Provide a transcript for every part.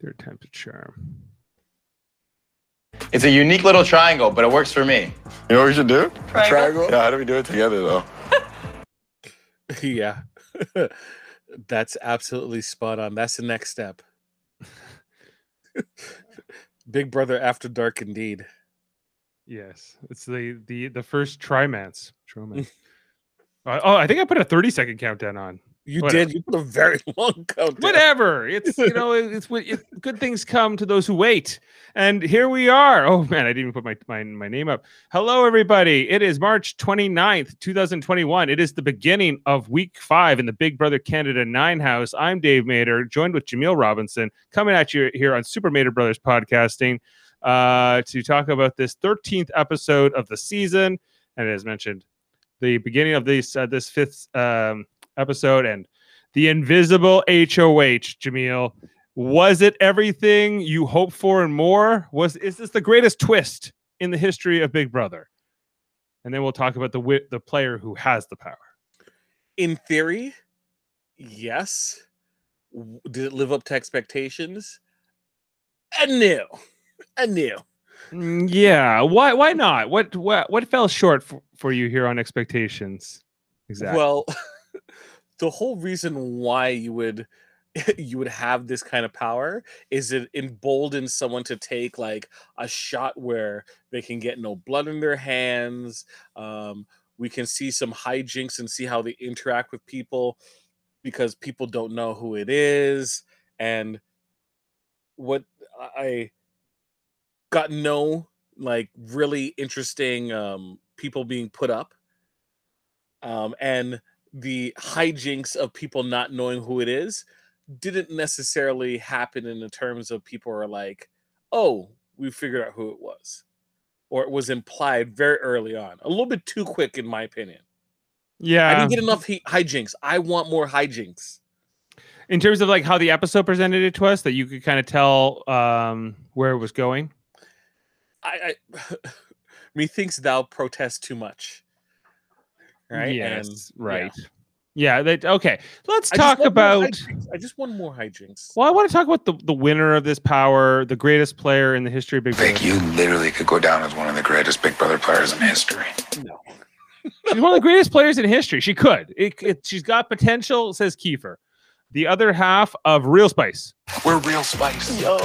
Their attempted charm. It's a unique little triangle, but it works for me. You know what we should do? Triangle. Yeah, how do we do it together though? yeah. That's absolutely spot on. That's the next step. Big Brother After Dark, indeed. Yes, it's the the the first trimance. Tromance. Uh, oh, I think I put a 30 second countdown on. You Whatever. did. You put a very long countdown. Whatever. It's you know, it's what it, good things come to those who wait. And here we are. Oh man, I didn't even put my, my my name up. Hello, everybody. It is March 29th, 2021. It is the beginning of week five in the Big Brother Canada Nine House. I'm Dave Mater, joined with Jameel Robinson, coming at you here on Super Mater Brothers Podcasting uh, to talk about this 13th episode of the season. And as mentioned, the beginning of this uh, this fifth um, episode and the invisible HOH, Jameel. Was it everything you hoped for and more? Was is this the greatest twist in the history of Big Brother? And then we'll talk about the the player who has the power. In theory, yes. Did it live up to expectations? I knew. I knew. Mm, Yeah, why why not? What what what fell short for, for you here on expectations? Exactly. Well, the whole reason why you would you would have this kind of power is it emboldens someone to take like a shot where they can get no blood in their hands. Um, we can see some hijinks and see how they interact with people because people don't know who it is. And what I got no like really interesting um, people being put up um, and the hijinks of people not knowing who it is didn't necessarily happen in the terms of people are like, oh, we figured out who it was. Or it was implied very early on. A little bit too quick, in my opinion. Yeah. I didn't get enough he- hijinks. I want more hijinks. in terms of like how the episode presented it to us, that you could kind of tell um, where it was going. I, I methinks thou protest too much. Right? Yes, And, yeah. right. Yeah. that okay. Let's I talk want about. I just want more hijinks. Well, I want to talk about the, the winner of this power, the greatest player in the history of Big Brother. Vic, you literally could go down as one of the greatest Big Brother players in history. No. She's one of the greatest players in history. She could. It, it, she's got potential, says Kiefer. The other half of Real Spice. We're real spice. We're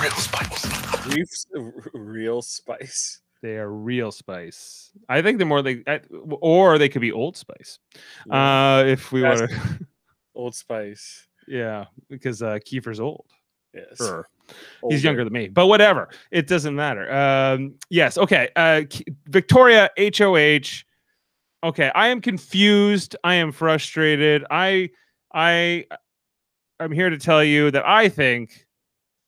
real spice. Reef's real spice. They are Real Spice. I think they're more like, or they could be Old Spice. Uh, if we want to, Old Spice. yeah, because uh, Kiefer's old. Yes. Sure. Older. He's younger than me, but whatever. It doesn't matter. Um, yes. Okay. Uh, Victoria HOH. Okay. I am confused. I am frustrated. I, I, I'm here to tell you that I think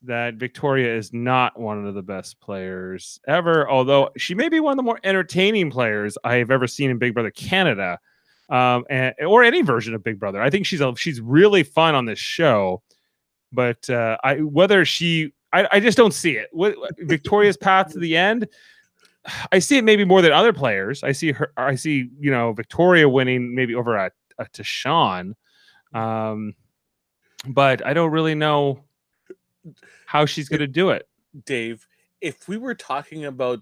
that Victoria is not one of the best players ever, although she may be one of the more entertaining players I have ever seen in Big Brother Canada, um, and, or any version of Big Brother. I think she's a, she's really fun on this show but uh, I whether she I, I just don't see it. What, Victoria's path to the end, I see it maybe more than other players. I see her. I see you know Victoria winning maybe over a, a Tashawn, um, but I don't really know how she's going to do it. Dave, if we were talking about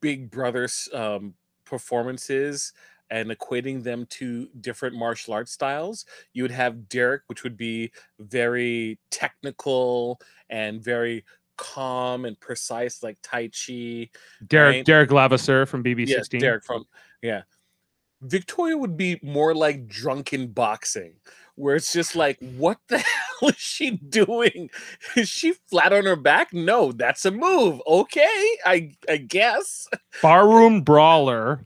Big Brother's um, performances and equating them to different martial arts styles, you would have Derrick, which would be very technical and very calm and precise, like Tai Chi. Derrick Right. Derrick Levasseur from BB16. Yes, Derrick from yeah. Victoria would be more like drunken boxing, where it's just like, what the hell is she doing? Is she flat on her back? No, that's a move. Okay, I I guess. barroom brawler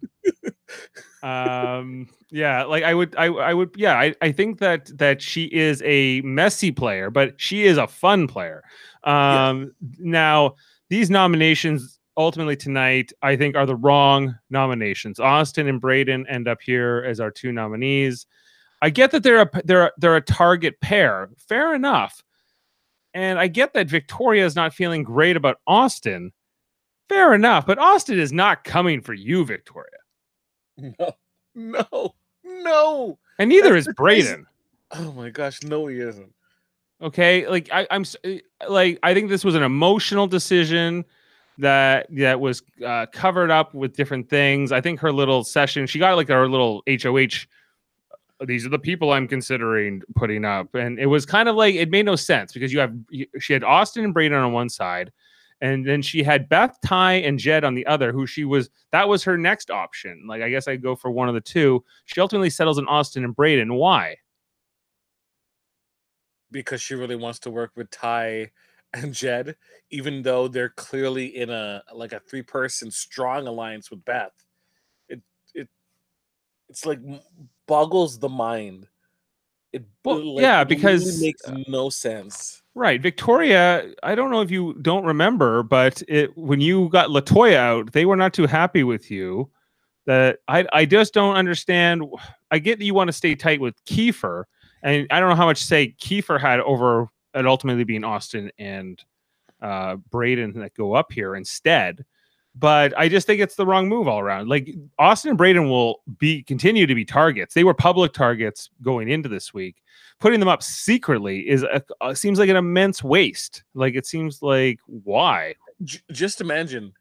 um yeah like i would i i would yeah i i think that that she is a messy player but she is a fun player um now these nominations ultimately tonight i think are the wrong nominations austin and breydon end up here as our two nominees i get that they're a they're a- they're a target pair fair enough and i get that victoria is not feeling great about austin fair enough but austin is not coming for you victoria No, no, no. And neither That's is Breydon. Oh my gosh, no, he isn't. Okay, like I, I'm like I think this was an emotional decision that that was uh, covered up with different things. I think her little session, she got like her little HOH. These are the people I'm considering putting up, and it was kind of like it made no sense because you have she had Austin and Breydon on one side, and then she had Beth, Ty, and Jed on the other. Who she was that was her next option. Like I guess I'd go for one of the two. She ultimately settles on Austin and Breydon. Why? because she really wants to work with Ty and Jed, even though they're clearly in a like a three person strong alliance with Beth. It it it's like boggles the mind. It Well, like, yeah, it because, makes no sense. Right, Victoria. I don't know if you don't remember, but it when you got Latoya out, they were not too happy with you. That I I just don't understand. I get that you want to stay tight with Kiefer, and I don't know how much say Kiefer had over it ultimately being Austin and uh, Breydon that go up here instead. But I just think it's the wrong move all around. Like Austin and Breydon will be continue to be targets. They were public targets going into this week. Putting them up secretly is a, uh, seems like an immense waste. Like it seems like why? J- just imagine,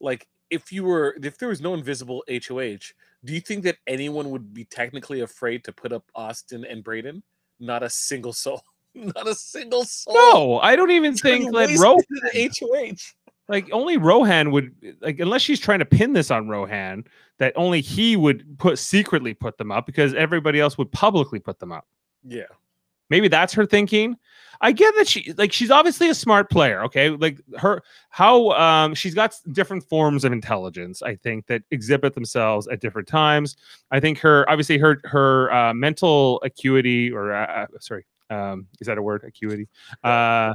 like if you were if there was no invisible HOH, do you think that anyone would be technically afraid to put up Austin and Breydon? Not a single soul. Not a single soul. No, I don't even think that an HOH. Like only Rohan would like unless she's trying to pin this on Rohan that only he would put secretly put them up because everybody else would publicly put them up. Yeah. Maybe that's her thinking. I get that she like she's obviously a smart player, okay? Like her how um she's got different forms of intelligence, I think that exhibit themselves at different times. I think her obviously her her uh, mental acuity or uh, uh, sorry, um is that a word? Acuity. Uh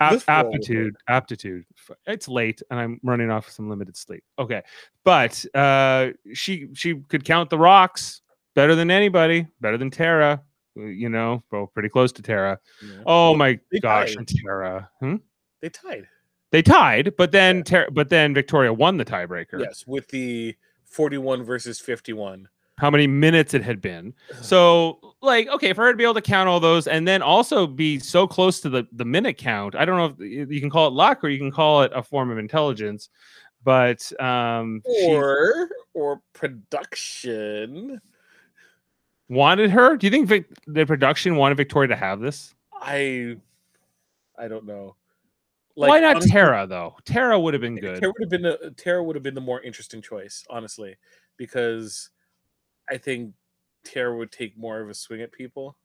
ap- aptitude, aptitude. It's late and I'm running off some limited sleep. Okay. But uh she she could count the rocks better than anybody, better than Tara, uh, you know, well, pretty close to Tara. yeah. Oh my gosh, tied. and Tara. Hmm? They tied. They tied, but then Tara, but then Victoria won the tiebreaker. Yes, with the 41 versus 51. How many minutes it had been. So, like, okay, for her to be able to count all those and then also be so close to the the minute count. I don't know if you can call it luck or you can call it a form of intelligence, but um Or or production. wanted her. Do you think Vic, the production wanted Victoria to have this? I I don't know. Like, Why not honestly, Tara though? Tara would have been good. Tara would have been the Tara would have been the more interesting choice, honestly, because I think Tara would take more of a swing at people.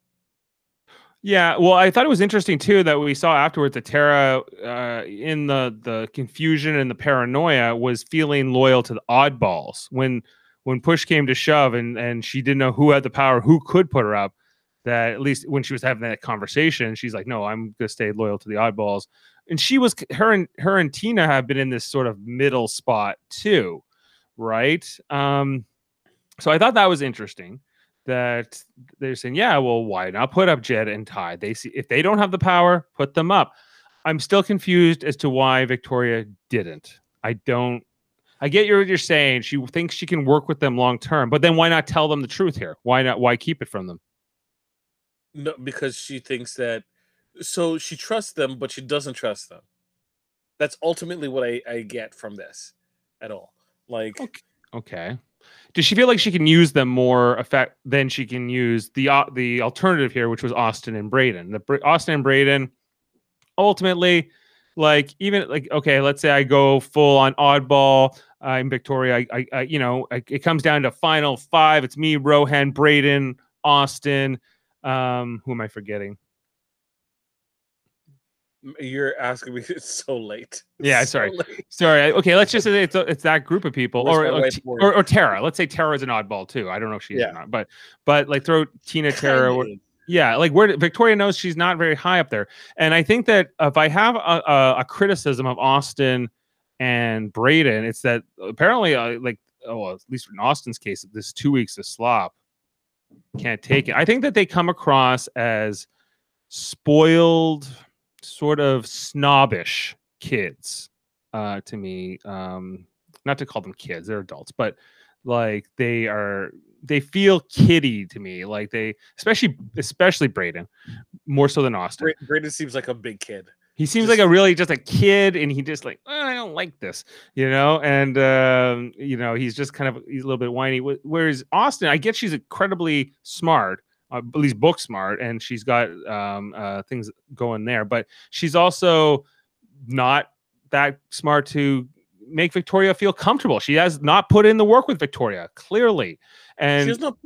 Yeah, well, I thought it was interesting too that we saw afterwards that Tara, uh, in the the confusion and the paranoia, was feeling loyal to the oddballs when when push came to shove, and and she didn't know who had the power, who could put her up. That at least when she was having that conversation, she's like, "No, I'm gonna stay loyal to the oddballs." And she was her and her and Tina have been in this sort of middle spot too, right? Um, so I thought that was interesting that they're saying, yeah, well, why not put up Jed and Ty? They see if they don't have the power, put them up. I'm still confused as to why Victoria didn't. I don't. I get what you're saying. She thinks she can work with them long term, but then why not tell them the truth here? Why not? Why keep it from them? No, because she thinks that so she trusts them, but she doesn't trust them. That's ultimately what I, I get from this at all. Like Okay. Okay. Does she feel like she can use them more effect than she can use the uh, the alternative here, which was Austin and Breydon? The Austin and Breydon, ultimately, like even like okay, let's say I go full on oddball. I'm Victoria. I, I, I you know, I, it comes down to final five. It's me, Rohan, Breydon, Austin. Um, who am I forgetting? You're asking me it's so late. Yeah, so sorry. late. Sorry. Okay, let's just say it's it's that group of people, or or, or or Tara. Let's say Tara is an oddball too. I don't know if she is Yeah. or not, but but like throw Tina, Tara. Or- Yeah, like where Victoria knows she's not very high up there, and I think that if I have a, a, a criticism of Austin and Breydon, it's that apparently, uh, like, oh, at least in Austin's case, this two weeks of slop can't take it. I think that they come across as spoiled, sort of snobbish kids uh, to me. Um, not to call them kids; they're adults, but like they are they feel kiddie to me like they especially especially breydon more so than Austin. Bra- Breydon seems like a big kid. He seems Just- like a really just a kid, and he just like "Oh, I don't like this, you know, and um, you know he's just kind of he's a little bit whiny. Wh- Whereas Austin, I get she's incredibly smart, uh, at least book smart, and she's got um, uh, things going there, but she's also not that smart to make Victoria feel comfortable. She has not put in the work with Victoria clearly, and she has not.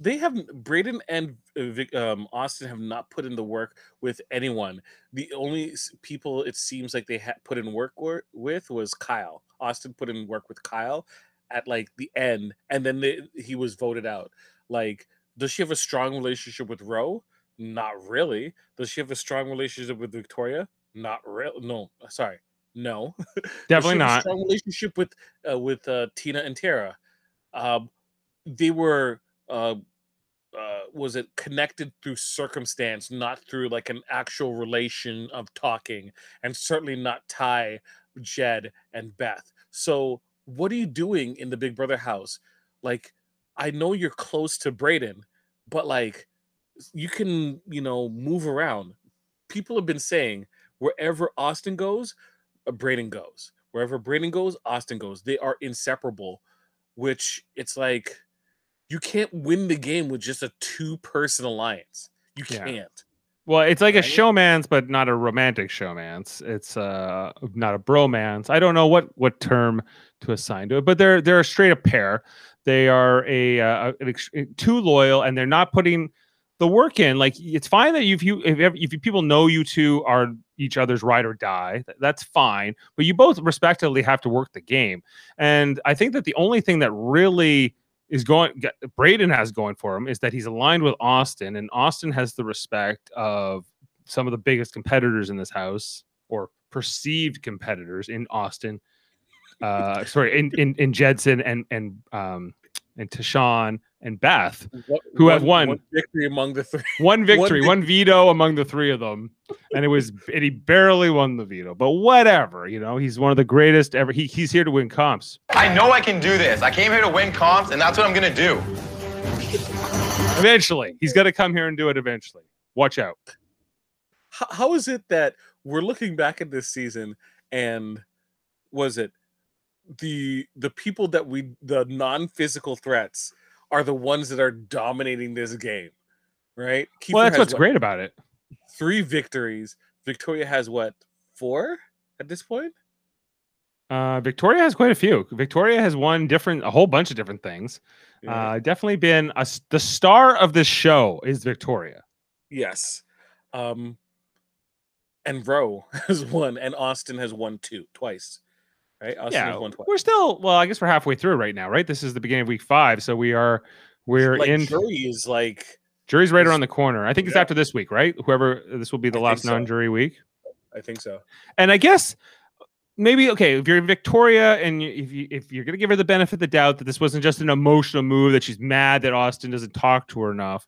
They haven't. Breydon and uh, um, Austin have not put in the work with anyone. The only people it seems like they had put in work wor- with was Kyle. Austin put in work with Kyle at like the end, and then they, he was voted out. Like, does she have a strong relationship with Roe? Not really. Does she have a strong relationship with Victoria? Not real. No, sorry, no. Definitely a not. strong relationship with uh, with uh, Tina and Tara. Um, they were uh, uh, was it connected through circumstance, not through like an actual relation of talking, and certainly not Ty, Jed, and Beth. So what are you doing in the Big Brother house? Like, I know you're close to Breydon, but like, you can you know move around. People have been saying wherever Austin goes, uh, Breydon goes. Wherever Breydon goes, Austin goes. They are inseparable, which it's like you can't win the game with just a two person alliance. You Yeah. can't. Well, it's like a showmance, but not a romantic showmance. It's uh not a bromance. I don't know what what term to assign to it, but they're they're a straight up pair. They are a uh, ex- too loyal, and they're not putting the work in. Like it's fine that if you if, if you, people know you two are each other's ride or die, th- that's fine. But you both respectively have to work the game. And I think that the only thing that really is going Breydon has going for him is that he's aligned with Austin, and Austin has the respect of some of the biggest competitors in this house or perceived competitors in Austin. Uh, sorry, in in in Jedson and and um and Tashawn and Beth. What- Who have won. victory among the three. One victory, vic- one veto among the three of them, and it was and he barely won the veto. But whatever, you know, he's one of the greatest ever. He, he's here to win comps. I know I can do this. I came here to win comps, and that's what I'm gonna do. Eventually, he's gonna come here and do it. Eventually, watch out. How, how is it that we're looking back at this season and was it the the people that we the non-physical threats are the ones that are dominating this game, right? Kiefer well, that's what's what, great about it. Three victories. Victoria has what? Four at this point. Uh, Victoria has quite a few. Victoria has won different, a whole bunch of different things. Yeah. Uh, definitely been a, the star of this show is Victoria. Yes. Um and Rowe has won and Austin has won two twice. Right? Austin yeah, we're still well. I guess we're halfway through right now, right? This is the beginning of week five, so we are we're like in. jury is like Jury's right around the corner. I think it's after this week, right? Whoever this will be the I last so. non-jury week. I think so. And I guess maybe okay if you're Victoria and you, if you if you're gonna give her the benefit of the doubt that this wasn't just an emotional move that she's mad that Austin doesn't talk to her enough,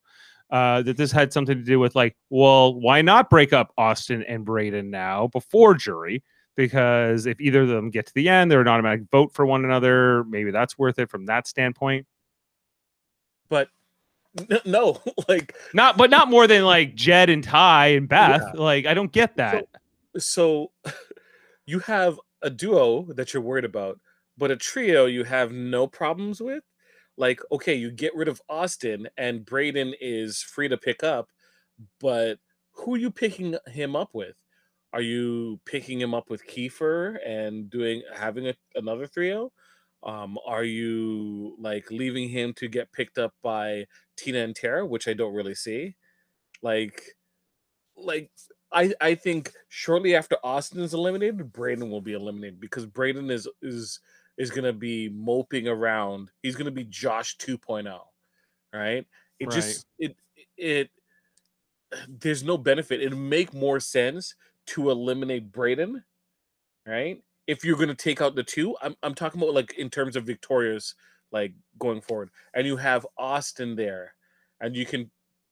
uh, that this had something to do with like, well, why not break up Austin and Breydon now before jury? Because if either of them get to the end, they're an automatic vote for one another. Maybe that's worth it from that standpoint. But no, like Not, but not more than like Jed and Ty and Beth. Like, I don't get that. so you have a duo that you're worried about, but a trio you have no problems with. Like, okay, you get rid of Austin and Breydon is free to pick up, but who are you picking him up with? Are you picking him up with Kiefer and doing having a, another trio? Um, are you like leaving him to get picked up by Tina and Tara, which I don't really see? Like, like I I think shortly after Austin is eliminated, Breydon will be eliminated because Breydon is is is gonna be moping around. He's gonna be Josh 2.0, right? It Right. just it it there's no benefit. It'd make more sense to eliminate Breydon, right? If you're gonna take out the two, I'm I'm talking about like in terms of Victoria's like going forward, and you have Austin there, and you can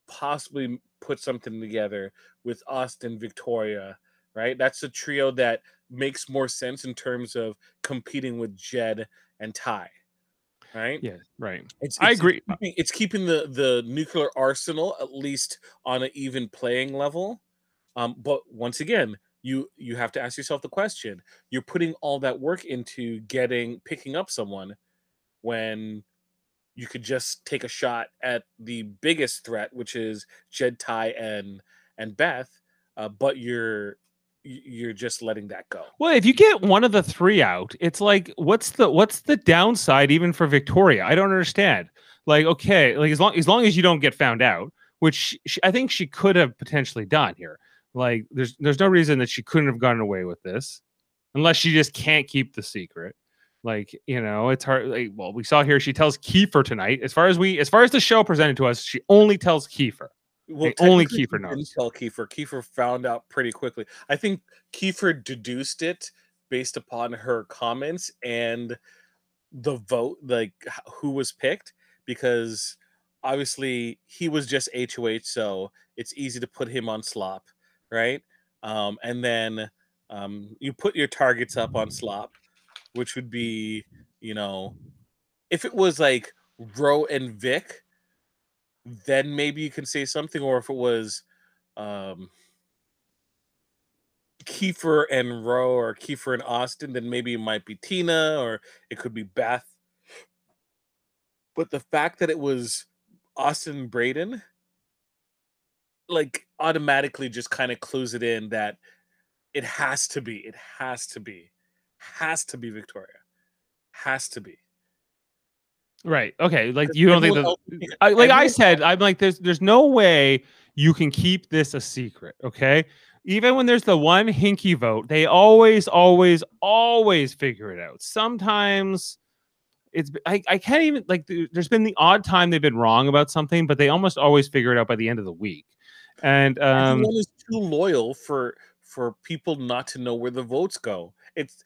possibly put something together with Austin Victoria, right? That's a trio that makes more sense in terms of competing with Jed and Ty. right? Yeah, right. It's, I it's agree. keeping- It's keeping the the nuclear arsenal at least on an even playing level. Um, but once again, you you have to ask yourself the question: You're putting all that work into getting picking up someone when you could just take a shot at the biggest threat, which is Jed, Ty, and and Beth. Uh, but you're you're just letting that go. Well, if you get one of the three out, it's like what's the what's the downside even for Victoria? I don't understand. Like, okay, like as long as long as you don't get found out, which she, I think she could have potentially done here. Like, there's there's no reason that she couldn't have gotten away with this, unless she just can't keep the secret. Like, you know, it's hard. Like, well, we saw here she tells Kiefer tonight. As far as we, as far as the show presented to us, she only tells Kiefer. Well, only Kiefer knows. Tell Kiefer. Kiefer found out pretty quickly. I think Kiefer deduced it based upon her comments and the vote, like who was picked, because obviously he was just HOH, so it's easy to put him on slop, right? Um, and then um, you put your targets up on slop, which would be, you know, if it was like Ro and Vic, then maybe you can say something, or if it was um Kiefer and Roe or Kiefer and Austin, then maybe it might be Tina or it could be Beth. But the fact that it was Austin Braden, like automatically just kind of clues it in that it has to be, it has to be, has to be Victoria. Has to be. Right. Okay. Like you don't think that I, like I said, I'm like, there's there's no way you can keep this a secret. Okay. Even when there's the one hinky vote, they always, always, always figure it out. Sometimes it's I, I can't even like there's been the odd time they've been wrong about something, but they almost always figure it out by the end of the week. And um everyone is too loyal for for people not to know where the votes go. It's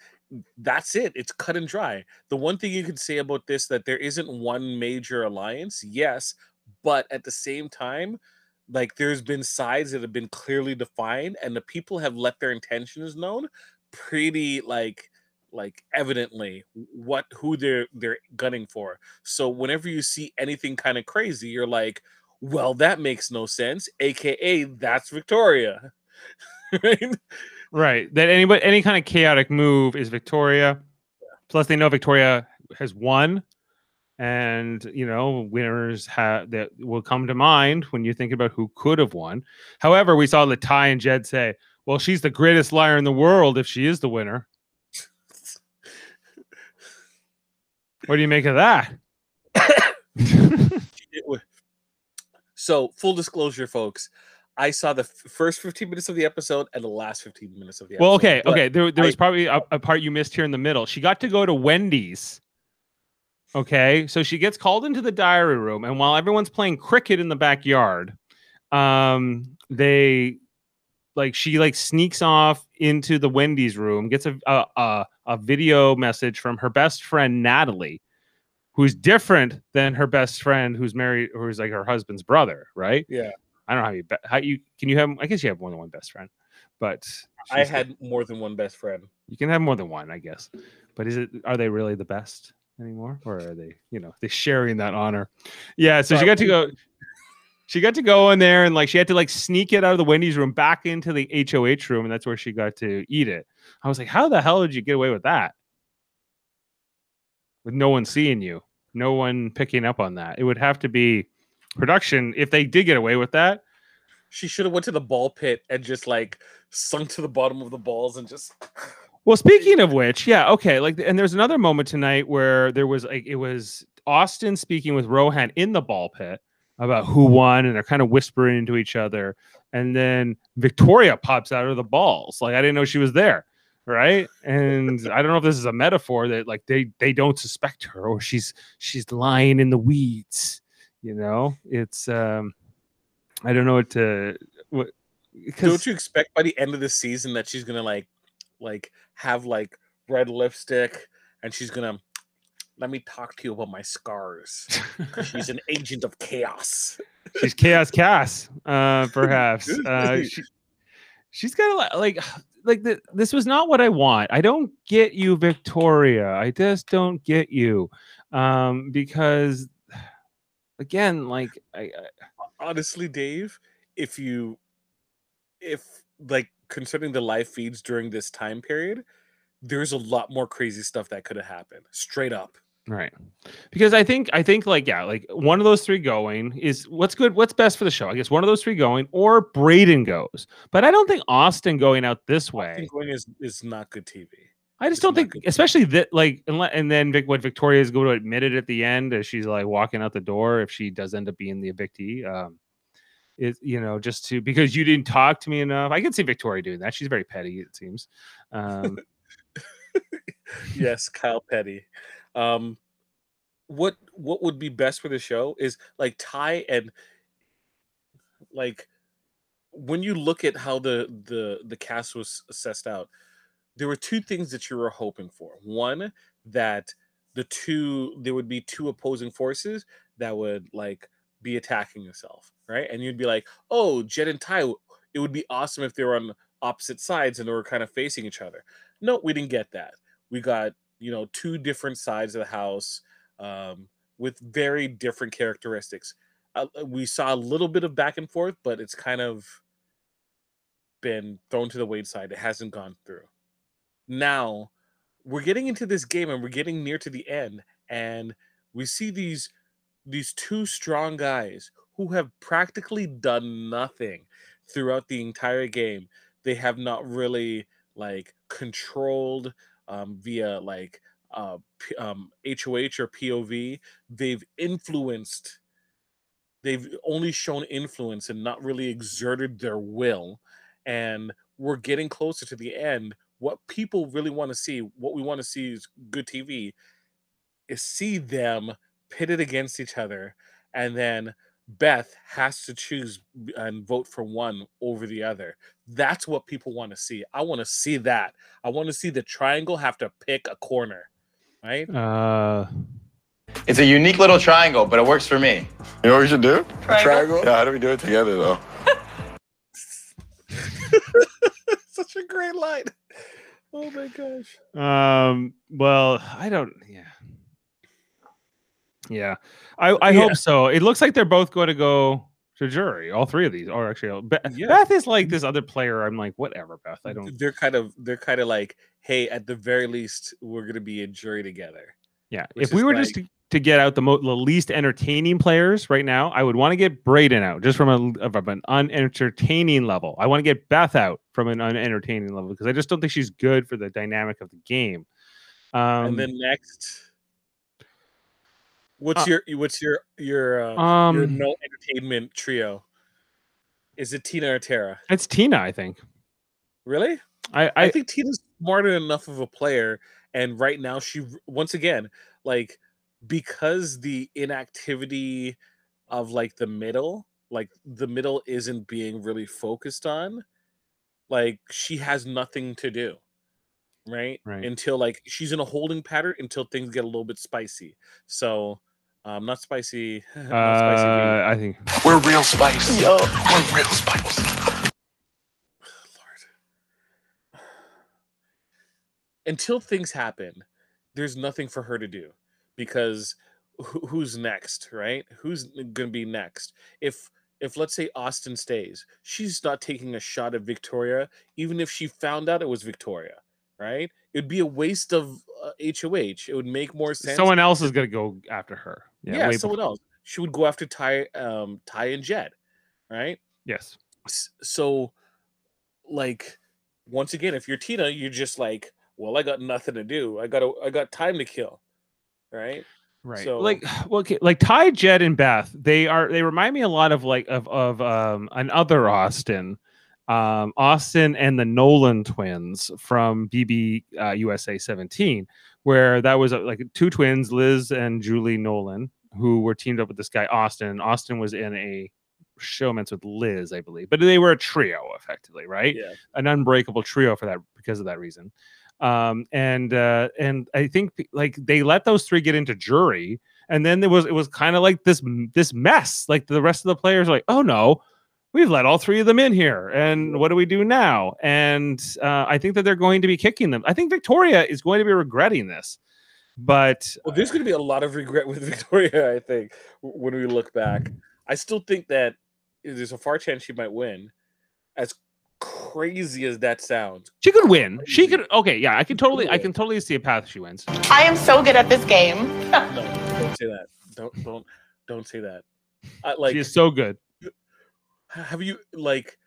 that's it. It's cut and dry. The one thing you can say about this that there isn't one major alliance, yes, but at the same time, like there's been sides that have been clearly defined, and the people have let their intentions known pretty like like evidently what who they're they're gunning for. So whenever you see anything kind of crazy, you're like, well, that makes no sense. AKA that's Victoria. right? right that anybody any kind of chaotic move is Victoria. Plus, they know Victoria has won, and you know winners have that will come to mind when you think about who could have won. However, we saw Latai and Jed say, "Well, she's the greatest liar in the world if she is the winner." What do you make of that? It wa- So, full disclosure, folks, I saw the f- first 15 minutes of the episode and the last 15 minutes of the episode. well, okay, but okay. There, there was I- probably a, a part you missed here in the middle. She got to go to Wendy's. Okay, so she gets called into the diary room, and while everyone's playing cricket in the backyard, um, they like she like sneaks off into the Wendy's room, gets a a, a, a video message from her best friend Natalie, who's different than her best friend who's married, who's like her husband's brother, right? Yeah. I don't know how you how you can you have I guess you have more than one best friend, but I had more than one best friend. you can have more than one, I guess. But is it are they really the best anymore, or are they you know they sharing that honor? Yeah. So she got to go. She got to go in there and like she had to like sneak it out of the Wendy's room back into the HOH room, and that's where she got to eat it. I was like, how the hell did you get away with that? With no one seeing you, no one picking up on that. It would have to be production if they did get away with that. She should have went to the ball pit and just like sunk to the bottom of the balls and just Well, speaking of which, yeah, okay. Like, and there's another moment tonight where there was like it was Austin speaking with Rohan in the ball pit about who won, and they're kind of whispering into each other, and then Victoria pops out of the balls. Like, I didn't know she was there, right? And I don't know if this is a metaphor that like they they don't suspect her or she's she's lying in the weeds. You know, it's um, I don't know what to what. Because don't you expect by the end of the season that she's gonna like like have like red lipstick and she's gonna let me talk to you about my scars. She's an agent of chaos. she's chaos Cass, uh, perhaps. Uh, she, she's got a lot like like the, this was not what I want. I don't get you, Victoria. I just don't get you. um, because again, like I, I honestly, Dave, if you if like concerning the live feeds during this time period, there's a lot more crazy stuff that could have happened. Straight up. Right. Because I think I think like yeah, like one of those three going is what's good, what's best for the show. I guess one of those three going or Breydon goes. But I don't think Austin going out this way. going is is not good TV. I just it's don't think especially that like and, and then Vic, what Victoria is going to admit it at the end as she's like walking out the door if she does end up being the evictee. Um is you know just to because you didn't talk to me enough. I can see Victoria doing that. She's very petty, it seems. Um yes, Kyle Petty. Um, what what would be best for the show is like Ty and like when you look at how the the the cast was assessed out, there were two things that you were hoping for. One that the two there would be two opposing forces that would like be attacking yourself, right? And you'd be like, oh, Jed and Ty, it would be awesome if they were on opposite sides and they were kind of facing each other. No, we didn't get that. We got, you know, two different sides of the house um, with very different characteristics. Uh, we saw a little bit of back and forth, but it's kind of been thrown to the wayside. It hasn't gone through. Now we're getting into this game and we're getting near to the end, and we see these these two strong guys who have practically done nothing throughout the entire game. They have not really like controlled um, via like uh, um, HOH or POV. They've influenced. They've only shown influence and not really exerted their will. And we're getting closer to the end. What people really want to see, what we want to see is good TV, is see them pitted against each other, and then Beth has to choose and vote for one over the other. That's what people want to see. I want to see that. I want to see the triangle have to pick a corner, right? uh It's a unique little triangle, but it works for me. You know what we should do? Triangle. Yeah, how do we do it together though? Such a great line. Oh my gosh. Um. Well, I don't. Yeah. Yeah. I I Yeah. hope so. It looks like they're both going to go to jury. All three of these, or actually, Beth, Yeah. Beth is like this other player. I'm like, whatever, Beth. I don't. They're kind of they're kind of like, hey, at the very least, we're gonna be in jury together. Yeah. which If we were just to, to get out the, mo- the least entertaining players right now, I would want to get Breydon out just from a an unentertaining level. I want to get Beth out from an unentertaining level because I just don't think she's good for the dynamic of the game. Um, and then next, what's uh, your what's your your uh, your um, no entertainment trio? Is it Tina or Tara? it's Tina. I think. Really? I, I, I think Tina's smart enough of a player, and right now she once again like because the inactivity of like the middle, like the middle isn't being really focused on. Like she has nothing to do, right? Right. Until like she's in a holding pattern until things get a little bit spicy. So, um, not spicy. not spicy. uh, I think We're real spice. Yo. We're real spice. Lord. Until things happen, there's nothing for her to do because who- who's next, right? Who's going to be next? If if let's say Austin stays, she's not taking a shot at Victoria, even if she found out it was Victoria, right? It'd be a waste of uh, HOH. It would make more sense. someone else is gonna go after her. yeah, way someone before- else. She would go after Ty, um, Ty and Jed, right? Yes. So like once again if you're tina you're just like well i got nothing to do i got i got time to kill right Right. So- like well, okay, like Ty, Jed, and Beth, they are they remind me a lot of like of of um another Austin. Um Austin and the Nolan twins from BB uh, USA 17, where that was uh, like two twins, Liz and Julie Nolan, who were teamed up with this guy Austin. Austin was in a showmance with Liz, I believe, but they were a trio effectively, right? yeah an unbreakable trio for that because of that reason. Um, and uh, and I think like they let those three get into jury, and then there was it was kind of like this this mess. Like the rest of the players are like, oh no, we've let all three of them in here, and what do we do now? And uh, I think that they're going to be kicking them. I think Victoria is going to be regretting this. but Well, there's going to be a lot of regret with Victoria, I think, when we look back. I still think that there's a far chance she might win. As crazy as that sounds, she could win. She could. Okay, yeah, I can totally, I can totally see a path she wins. I am so good at this game. no, don't say that. Don't don't don't say that. I, like, she is so good. Have you like,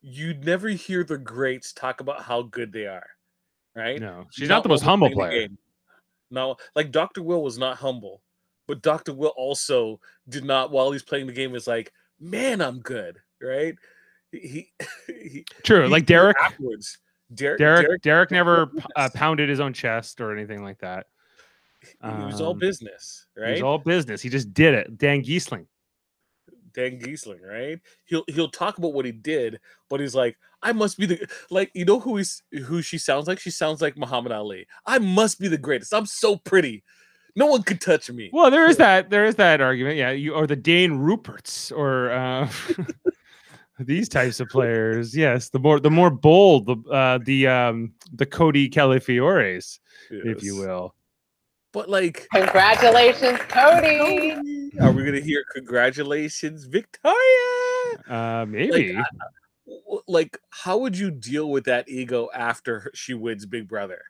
you'd never hear the greats talk about how good they are, right? No, she's not, the most humble player. No, like Dr. Will was not humble, but Dr. Will also did not, while he's playing the game, is like, man, I'm good, right? He, he, True, he like Derrick. afterwards. Derrick, Derrick, Derrick, never uh, pounded his own chest or anything like that. it was all Um, business, It right? was all business. He just did it. Dan Gheesling. Dan Gheesling, right? He'll he'll talk about what he did, but he's like, I must be the like you know who he's who she sounds like? She sounds like Muhammad Ali. I must be the greatest. I'm so pretty. No one could touch me. Well, there is that. There is that argument. Yeah, you or the Dane Ruperts or uh, these types of players. Yes, the more the more bold, the uh, the um, the Cody Calafiores, if you will. But like, Congratulations, Cody. are we gonna hear congratulations, Victoria? Uh, maybe. I- W- Like, how would you deal with that ego after she wins Big Brother?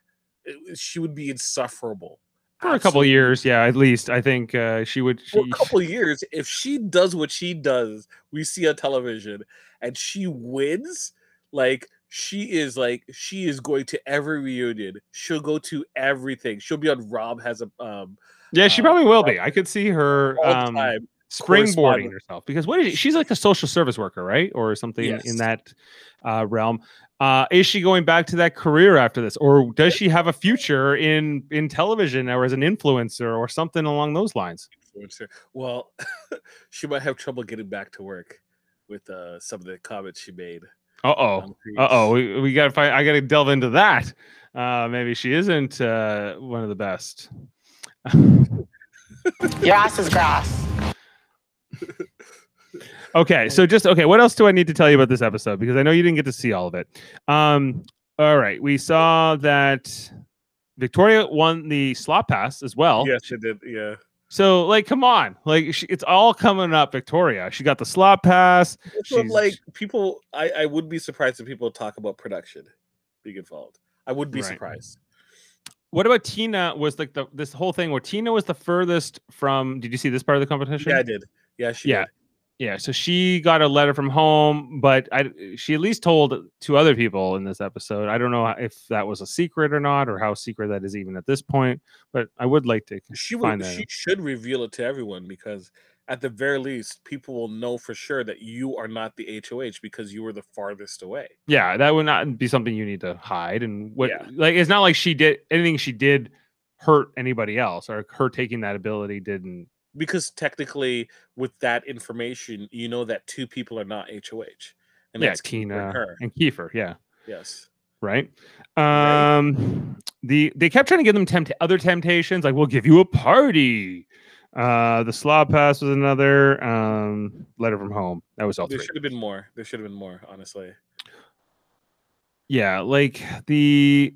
It- she would be insufferable for a couple Absolutely. years, yeah, at least. I think uh, she would. for a couple years, if she does what she does, we see on television, and she wins, like she is like she is going to every reunion. She'll go to everything. She'll be on Rob has a um yeah, she uh, probably will be. I could see her um, time. springboarding herself because what is she? She's like a social service worker, right, or something Yes. in that uh, realm. Uh, is she going back to that career after this, or does she have a future in in television or as an influencer or something along those lines? influencer. Well, she might have trouble getting back to work with uh, some of the comments she made. Uh oh. Uh oh. We, we got to find. I got to delve into that. Uh, maybe she isn't uh, one of the best. Your ass is grass. Okay, so just okay. What else do I need to tell you about this episode? Because I know you didn't get to see all of it. Um, all right, we saw that Victoria won the slop pass as well. yes, she did. Yeah. So, like, come on, like, she, it's all coming up. Victoria, she got the slop pass. Like people, I, I would be surprised if people talk about production being involved. I would be Right. surprised. What about Tina? Was like the this whole thing where Tina was the furthest from? Did you see this part of the competition? Yeah, I did. Yeah, she Yeah. did. Yeah, so she got a letter from home, but I she at least told two other people in this episode. I don't know if that was a secret or not, or how secret that is even at this point. But I would like to She would, she should reveal it to everyone because at the very least, people will know for sure that you are not the HOH because you were the farthest away. yeah, that would not be something you need to hide. And what Yeah. like it's not like she did anything she did hurt anybody else, or her taking that ability didn't. Because technically, with that information, you know that two people are not HOH. And yeah, that's Keith and Kiefer. Yeah. Yes. right? Um, the they kept trying to give them tempt other temptations, like we'll give you a party. Uh, the slop pass was another. Um, letter from home. That was all There should have been more. There should have been more, honestly. Yeah, like the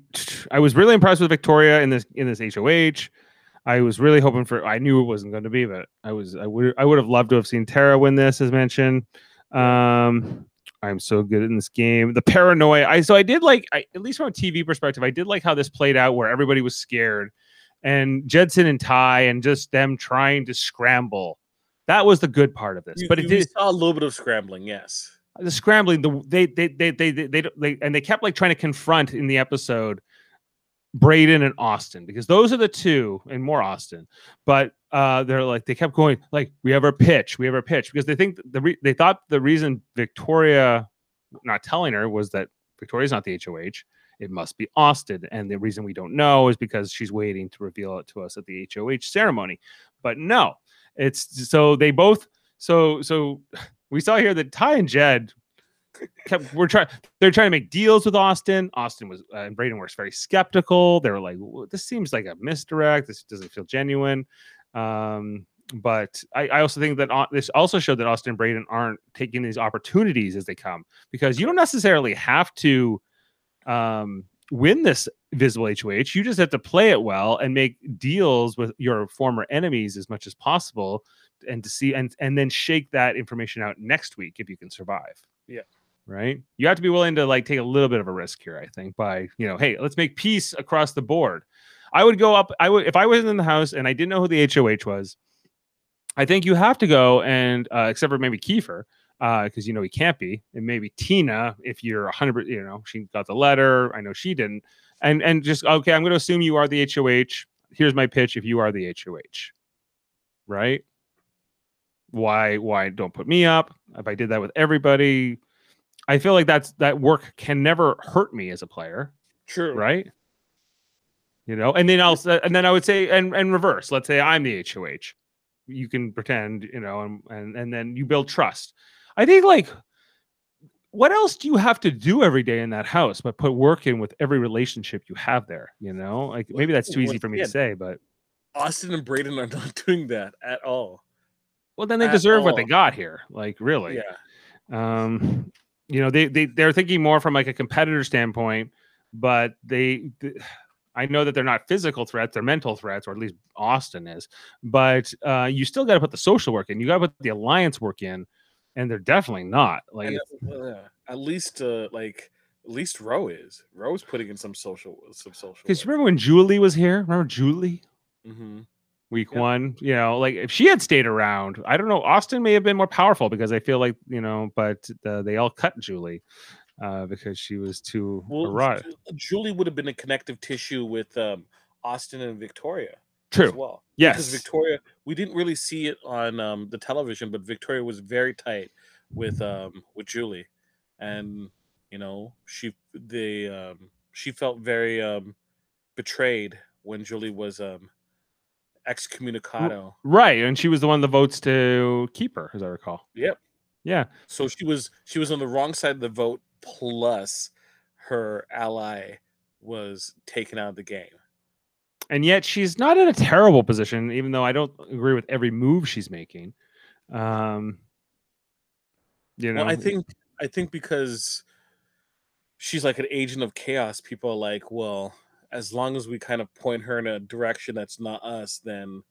I was really impressed with Victoria in this in this HOH. I was really hoping for. I knew it wasn't going to be, but I was. I would. I would have loved to have seen Tara win this, as mentioned. Um, I'm so good in this game. The paranoia. I so I did like. I, at least from a TV perspective, I did like how this played out, where everybody was scared, and Jedson and Ty, and just them trying to scramble. That was the good part of this. You- but it you did saw a little bit of scrambling, yes. the scrambling the they they they they they, they, they and they kept like trying to confront in the episode Breydon and Austin because those are the two and more Austin. But uh they're like they kept going like we have our pitch we have our pitch because they think the re- they thought the reason Victoria not telling her was that Victoria's not the HOH it must be Austin and the reason we don't know is because she's waiting to reveal it to us at the HOH ceremony. But no it's so they both so so we saw here that Ty and Jed kept we're trying they're trying to make deals with Austin. Austin was uh, and Breydon were very skeptical. They were like, this seems like a misdirect. This doesn't feel genuine. Um, but I, I also think that Au- this also showed that Austin and Breydon aren't taking these opportunities as they come because you don't necessarily have to um win this visible HOH. You just have to play it well and make deals with your former enemies as much as possible, and to see and and then shake that information out next week if you can survive. Yeah. Right. You have to be willing to like take a little bit of a risk here. I think by you know, hey, let's make peace across the board. I would go up. I would if I was in the house and I didn't know who the HOH was. I think you have to go and uh, except for maybe Kiefer, because you know he can't be, and maybe Tina if you're a hundred, you know, she got the letter. I know she didn't, and and just okay, I'm going to assume you are the HOH. Here's my pitch: if you are the HOH, right? Why why don't put me up? If I did that with everybody, I feel like that's that work can never hurt me as a player True. right? You know, and then I'll and then I would say and and reverse. Let's say I'm the HOH. You can pretend, you know, and and and then you build trust. I think like what else do you have to do every day in that house but put work in with every relationship you have there, you know? Like maybe that's too easy for me to say, but Austin and Breydon are not doing that at all. well then they At deserve what they got here. Like really. Yeah. um you know they, they they're thinking more from like a competitor standpoint but they th- i know that they're not physical threats they're mental threats or at least austin is but uh you still got to put the social work in you got to put the alliance work in and they're definitely not like uh, at least uh like at least Roe is. Roe's putting in some social some social. because you remember when julie was here remember julie hmm week Yep. one you know like if she had stayed around i don't know austin may have been more powerful because i feel like you know but uh, they all cut julie uh because she was too Well, erotic. Julie would have been a connective tissue with um, Austin and Victoria as true well. yes Because Victoria, we didn't really see it on um, the television, but Victoria was very tight with um, with Julie, and you know she the um, she felt very um, betrayed when Julie was um, excommunicado. Right, and she was the one that votes to keep her, as I recall. Yep. Yeah, So she was she was on the wrong side of the vote. Plus, her ally was taken out of the game. and yet she's not in a terrible position, even though I don't agree with every move she's making. Um, you know, Well, I think I think because she's like an agent of chaos, people are like, well, as long as we kind of point her in a direction that's not us, then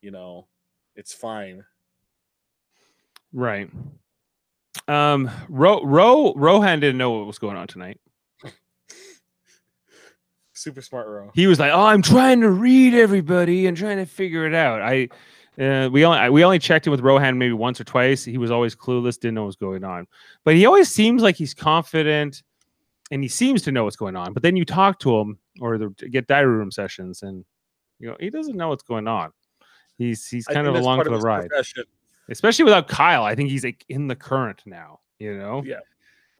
you know, it's fine. right. Um, Ro, Ro, Rohan didn't know what was going on tonight. Super smart Ro. He was like, "Oh, I'm trying to read everybody and trying to figure it out." I, uh, we only we only checked in with Rohan maybe once or twice. He was always clueless, didn't know what was going on. But he always seems like he's confident, and he seems to know what's going on. But then you talk to him or the, get diary room sessions, and you know he doesn't know what's going on. He's he's kind of along for the ride, profession. especially without Kyle. I think he's like in the current now. You know. Yeah.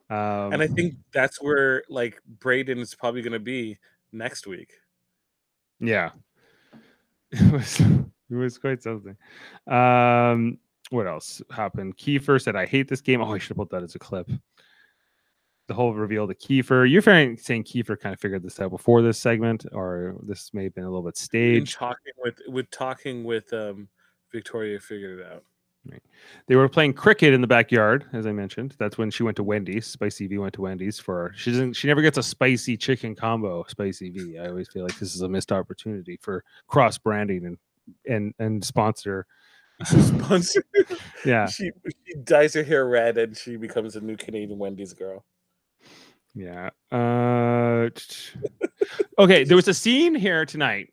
Um, and I think that's where like Breydon is probably going to be next week. Yeah. It was it was quite something. Um what else happened? Kiefer said, I hate this game. Oh, I should have put that as a clip. The whole reveal to Kiefer. You're saying Kiefer kind of figured this out before this segment, or this may have been a little bit staged. talking with with talking with um Victoria figured it out. They were playing cricket in the backyard, as I mentioned. That's when she went to Wendy's. Spicy V went to Wendy's for she doesn't she never gets a spicy chicken combo, Spicy V. I always feel like this is a missed opportunity for cross branding and and and sponsor. Sponsor. Yeah. She she dyes her hair red and she becomes a new Canadian Wendy's girl. Yeah. Uh, okay. There was a scene here tonight,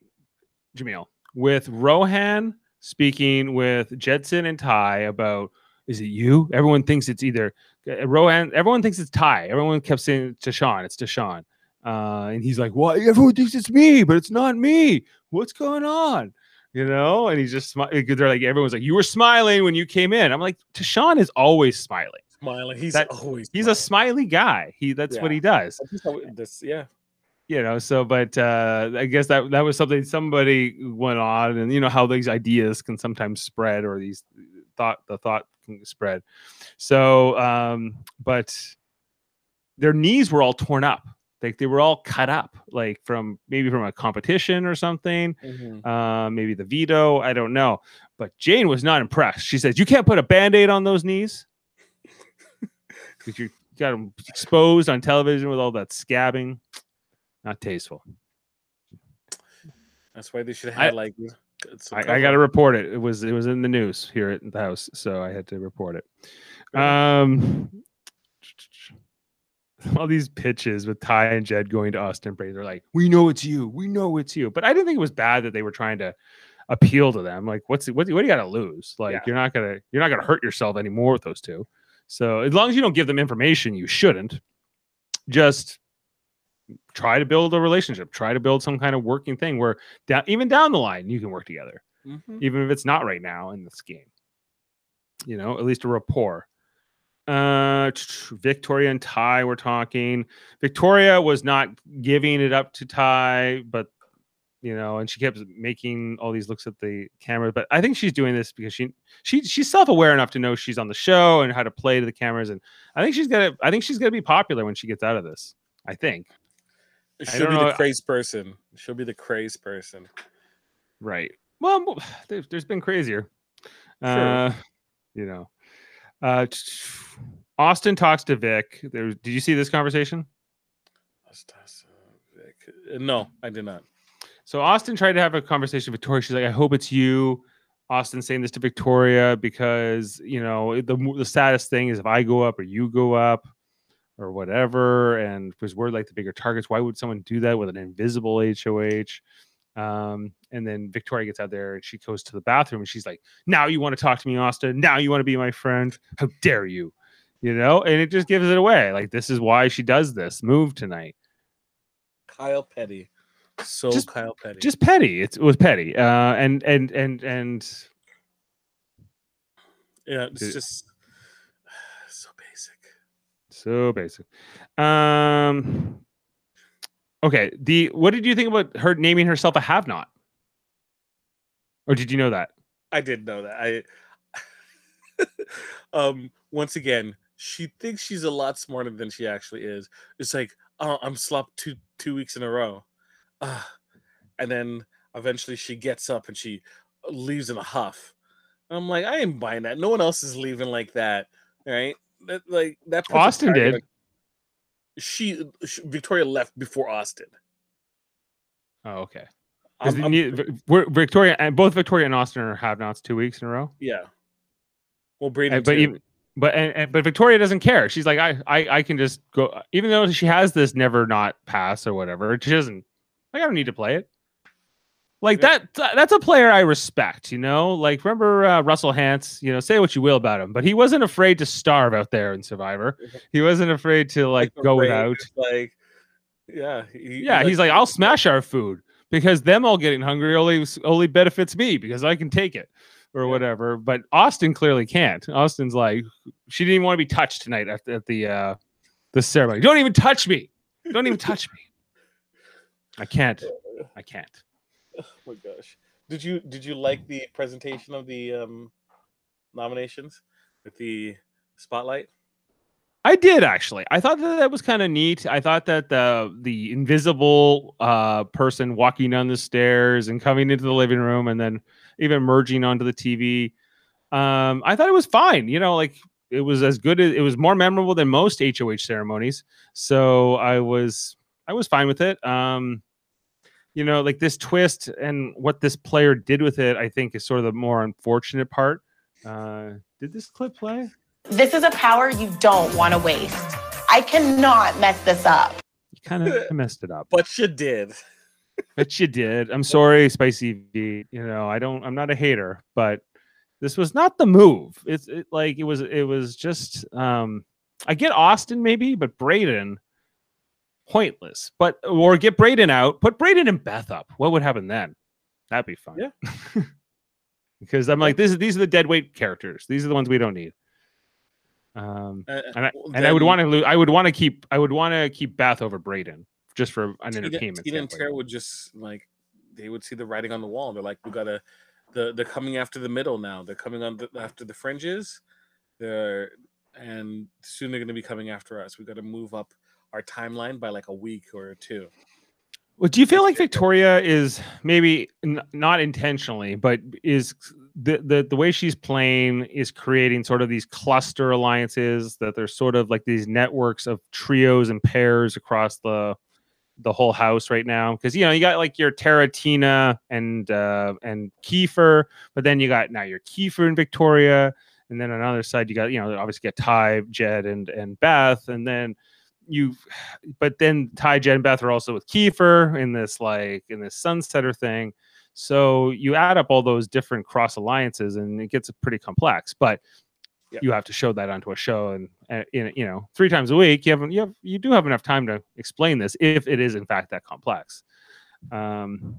Jamil, with Rohan speaking with Jedson and Ty about is it you? Everyone thinks it's either uh, Rohan. Everyone thinks it's Ty. Everyone kept saying Sean, it's Deshaun. Uh, and he's like, "What? Everyone thinks it's me, but it's not me. What's going on?" You know, and he's just smi- they're like, everyone's like, "You were smiling when you came in." I'm like, Deshaun is always smiling. Smiling. He's That- always He's a smiley guy. He that's what he does. That's just how it- this yeah. you know so but uh i guess that that was something somebody went on and you know how these ideas can sometimes spread or these thought the thought can spread so um but their knees were all torn up like they were all cut up like from maybe from a competition or something Mhm. uh maybe the veto i don't know but jane was not impressed she says you can't put a band-aid on those knees because you got them exposed on television with all that scabbing not tasteful. That's why they should have I- like. I, I got to report it. It was it was in the news here at the house, so I had to report it. Um, all these pitches with Ty and Jed going to Austin Brady, they're like, "We know it's you. We know it's you." But I didn't think it was bad that they were trying to appeal to them. Like, what's what? What do you got to lose? Like, Yeah. you're not gonna you're not gonna hurt yourself anymore with those two. So as long as you don't give them information, you shouldn't. Just try to build a relationship. Try to build some kind of working thing where down even down the line you can work together Mhm. even if it's not right now in this game. You know, at least a rapport. Uh, Victoria and Ty were talking. Victoria was not giving it up to Ty, but you know, and she kept making all these looks at the camera. But I think she's doing this because she she she's self aware enough to know she's on the show and how to play to the cameras. And I think she's gonna I think she's gonna be popular when she gets out of this. I think. She'll don't be know- the crazed person. She'll be the crazed person. Right. Well, there- there's been crazier. Uh, you know, uh, Austin talks to Vic. There, did you see this conversation? Uh, No, I did not. So Austin tried to have a conversation with Victoria. She's like, "I hope it's you." Austin saying this to Victoria because you know the the saddest thing is if I go up or you go up or whatever, and because we're like the bigger targets, why would someone do that with an invisible HOH? Um, and then Victoria gets out there and she goes to the bathroom and she's like, "Now you want to talk to me, Austin? Now you want to be my friend? How dare you?" You know, and it just gives it away. Like this is why she does this move tonight. Kyle Petty. So Just- Kyle Petty. just petty. It was petty. Uh, and and and and yeah, it's Dude. just so basic. so basic. Um. Okay. The what did you think about her naming herself a have not? Or did you know that? I did know that. I um once again, she thinks she's a lot smarter than she actually is. It's like, oh, I'm slopped two two weeks in a row. Uh, and then eventually she gets up and she leaves in a huff. I'm like, I ain't buying that. No one else is leaving like that. Right? That like that Austin did. She, she Victoria left before Austin. Oh, okay. I'm- I'm ne- pretty- Vi- we're- Victoria and both Victoria and Austin are have nots two weeks in a row. yeah. Well, Brady, Uh, but even but and, and- but Victoria doesn't care. She's like, I, I I can just go, even though she has this never not pass or whatever. She doesn't. Like I don't need to play it. Like Yeah. that that's a player I respect. You know, like remember uh, Russell Hantz. You know, say what you will about him, but he wasn't afraid to starve out there in Survivor. He wasn't afraid to like go Ray without. Like, yeah, he- Yeah, he's like, I'll smash our food because them all getting hungry only only benefits me because I can take it or Yeah. whatever. But Austin clearly can't. Austin's like, she didn't even want to be touched tonight at, at the uh the ceremony. Don't even touch me. Don't even touch me. I can't. I can't. Oh my gosh. Did you did you like the presentation of the um nominations with the spotlight? I did actually. I thought that that was kind of neat. I thought that the the invisible uh, person walking down the stairs and coming into the living room and then even merging onto the TV. Um, I thought it was fine. You know, like it was as good as it was more memorable than most HOH ceremonies. So I was I was fine with it. Um, you know, like this twist and what this player did with it, I think is sort of the more unfortunate part. Uh, did this clip play? This is a power you don't want to waste. I cannot mess this up. You kind of messed it up. But you did. But you did. I'm sorry, Spicy V. You know, I don't. I'm not a hater, but this was not the move. It's it, like it was. It was just. Um, I get Austin maybe, but Breydon, pointless. But or get Breydon out. Put Breydon and Beth up. What would happen then? That'd be fun. Yeah. because I'm like, this is these are the dead weight characters. These are the ones we don't need. Um, Uh, and I and I would want to lose. I would want to keep. I would want to keep Beth over Breydon just for an entertainment. Tina and. Tara would just like they would see the writing on the wall. They're like, we gotta the they're coming after the middle now. They're coming on the, after the fringes. They're and soon they're gonna be coming after us. We gotta move up our timeline by like a week or two. Well, do you feel like Victoria is maybe n- not intentionally, but is the, the the way she's playing is creating sort of these cluster alliances that there's sort of like these networks of trios and pairs across the the whole house right now because you know you got like your Taratina and uh, and Kiefer, but then you got now your Kiefer and Victoria, and then on the other side you got you know obviously got Ty, Jed, and and Beth, and then you, but then Ty, Jed, and Beth are also with Kiefer in this like in this Sunsetter thing. So you add up all those different cross alliances, and it gets pretty complex. But Yep. you have to show that onto a show, and, and in you know three times a week, you have you have you do have enough time to explain this if it is in fact that complex. Um,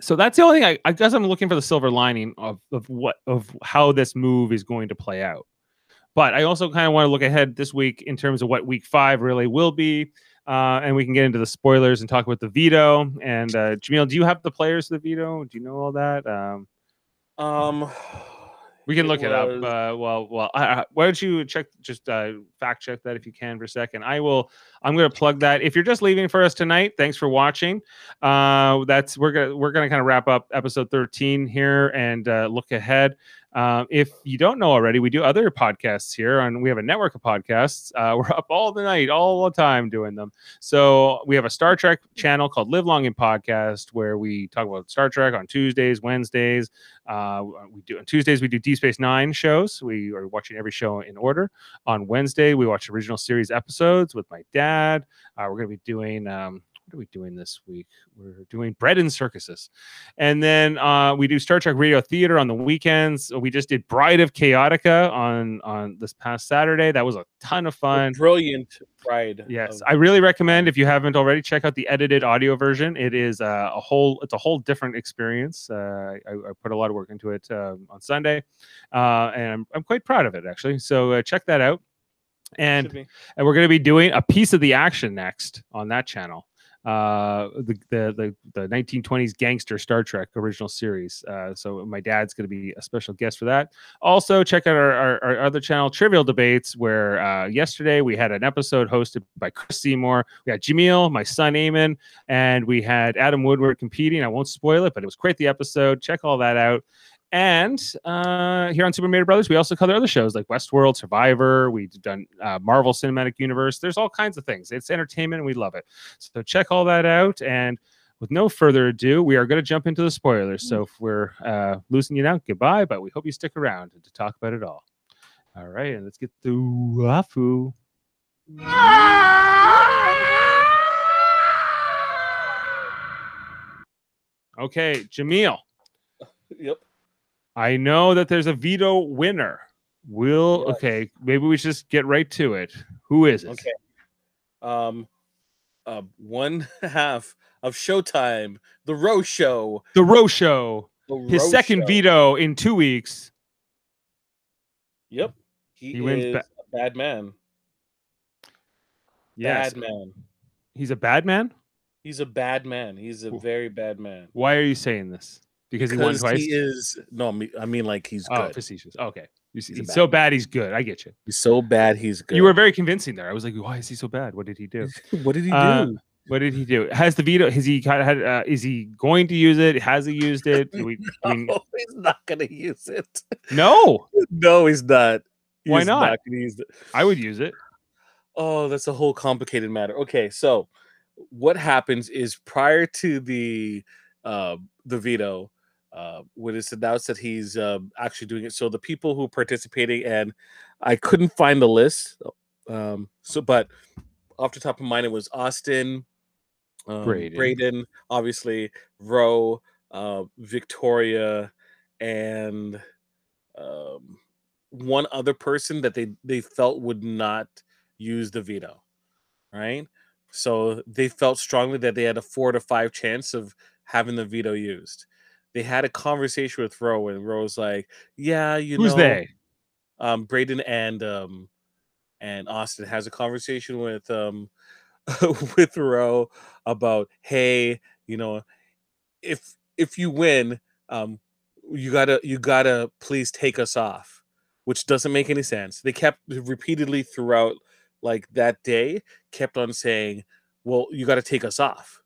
so that's the only thing I, I guess I'm looking for the silver lining of of what of how this move is going to play out. But I also kind of want to look ahead this week in terms of what week five really will be. Uh, and we can get into the spoilers and talk about the veto. And uh, Jamil, do you have the players of the veto? Do you know all that? Um, Um, we can look it up. Uh, well, well, I- why don't you check? Just uh, fact check that if you can for a second. I will. I'm going to plug that. If you're just leaving for us tonight, thanks for watching. Uh, that's we're gonna we're gonna kind of wrap up episode 13 here and uh, look ahead. Um, if you don't know already, we do other podcasts here, and we have a network of podcasts. Uh, we're up all the night, all the time doing them. So we have a Star Trek channel called Live Long and Podcast, where we talk about Star Trek on Tuesdays, Wednesdays. Uh, we do on Tuesdays we do Deep Space Nine shows. We are watching every show in order. On Wednesday we watch original series episodes with my dad. Uh, we're going to be doing. Um, what are we doing this week? We're doing Bread and Circuses. And then uh, we do Star Trek Radio Theater on the weekends. We just did Bride of Chaotica on on this past Saturday. That was a ton of a fun. brilliant ride. Yes, I really recommend if you haven't already, check out the edited audio version. It is uh, a whole, it's a whole different experience. Uh, I, I put a lot of work into it um, on Sunday, uh, and I'm, I'm quite proud of it actually. So uh, check that out. And and we're going to be doing a piece of the action next on that channel. Uh, the, the the the 1920s gangster Star Trek original series. Uh, so my dad's going to be a special guest for that. Also, check out our, our, our other channel, Trivial Debates, where uh, yesterday we had an episode hosted by Chris Seymour. We had Jameel, my son Eamon, and we had Adam Woodward competing. I won't spoil it, but it was quite the episode. Check all that out. And uh, here on Super Mario Brothers, we also cover other shows like Westworld, Survivor. We've done uh, Marvel Cinematic Universe. There's all kinds of things. It's entertainment, and we love it. So check all that out. And with no further ado, we are going to jump into the spoilers. So if we're uh, losing you now, goodbye. But we hope you stick around to talk about it all. All right, and let's get the wafu. Okay, Jameel. Yep. I know that there's a veto winner. Will Yes. okay, maybe we should just get right to it. Who is it? Okay. Um, uh, one half of Showtime, The Ro Show. The Ro Show. The His second Show. veto in two weeks. Yep. He, He wins is ba- a bad man. Yes. Bad man. He's a bad man? He's a bad man. He's a very bad man. Why are you saying this? Because he won twice? he is no, I mean, like he's oh, good. facetious. Okay. He's, He's he's so bad he's good. I get you. He's so bad. He's good. You were very convincing there. I was like, why is he so bad? What did he do? what did he Uh, do? What did he do? Has the veto? Has he kind of had? Uh, is he going to use it? Has he used it? We, I mean, he's not gonna use it. no, No, he's not. Why He's not? use it. I would use it. Oh, that's a whole complicated matter. Okay, so what happens is prior to the uh, the veto, uh, when it's announced that he's uh, actually doing it, so the people who are participating, and I couldn't find the list, um, so but off the top of mind, it was Austin, um, Breydon. Breydon, obviously, Roe, uh, Victoria, and um, one other person that they they felt would not use the veto, right? So they felt strongly that they had a four to five chance of having the veto used. They had a conversation with Roe, and Roe's like, "Yeah, you Who's know, they? um, Breydon and um, and Austin has a conversation with um, with Roe about, hey, you know, if if you win, um, you gotta you gotta please take us off, which doesn't make any sense. They kept repeatedly throughout like that day kept on saying, well, you got to take us off.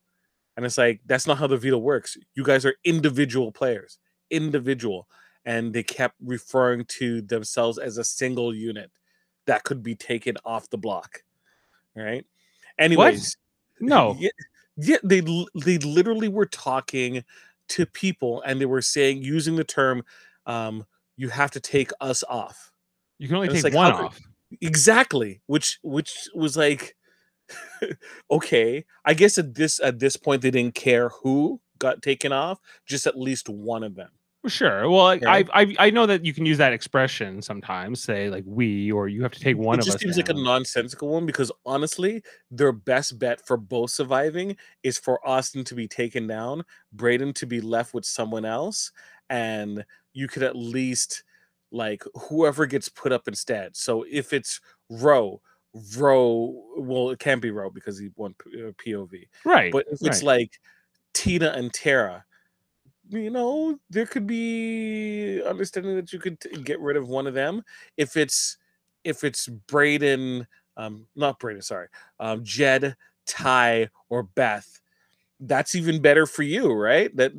And it's like, that's not how the veto works. You guys are individual players, individual. And they kept referring to themselves as a single unit that could be taken off the block. Right. Anyways, No. yeah, Yeah, they they literally were talking to people and they were saying using the term um you have to take us off. You can only And take like, one off. Exactly, which which was like okay. I guess at this at this point they didn't care who got taken off, just at least one of them. Sure. Well, I, I I I know that you can use that expression sometimes, say like we, or you have to take one it of just us. seems like a nonsensical one because honestly, their best bet for both surviving is for Austin to be taken down, Breydon to be left with someone else, and you could at least like whoever gets put up instead. So if it's Roe, Roe, well, it can't be Roe because he won P- uh, POV. right. But if it's right. like Tina and Tara, you know, there could be understanding that you could t- get rid of one of them. If it's if it's Breydon, um, not Breydon, sorry, um, Jed, Ty, or Beth, that's even better for you, right? That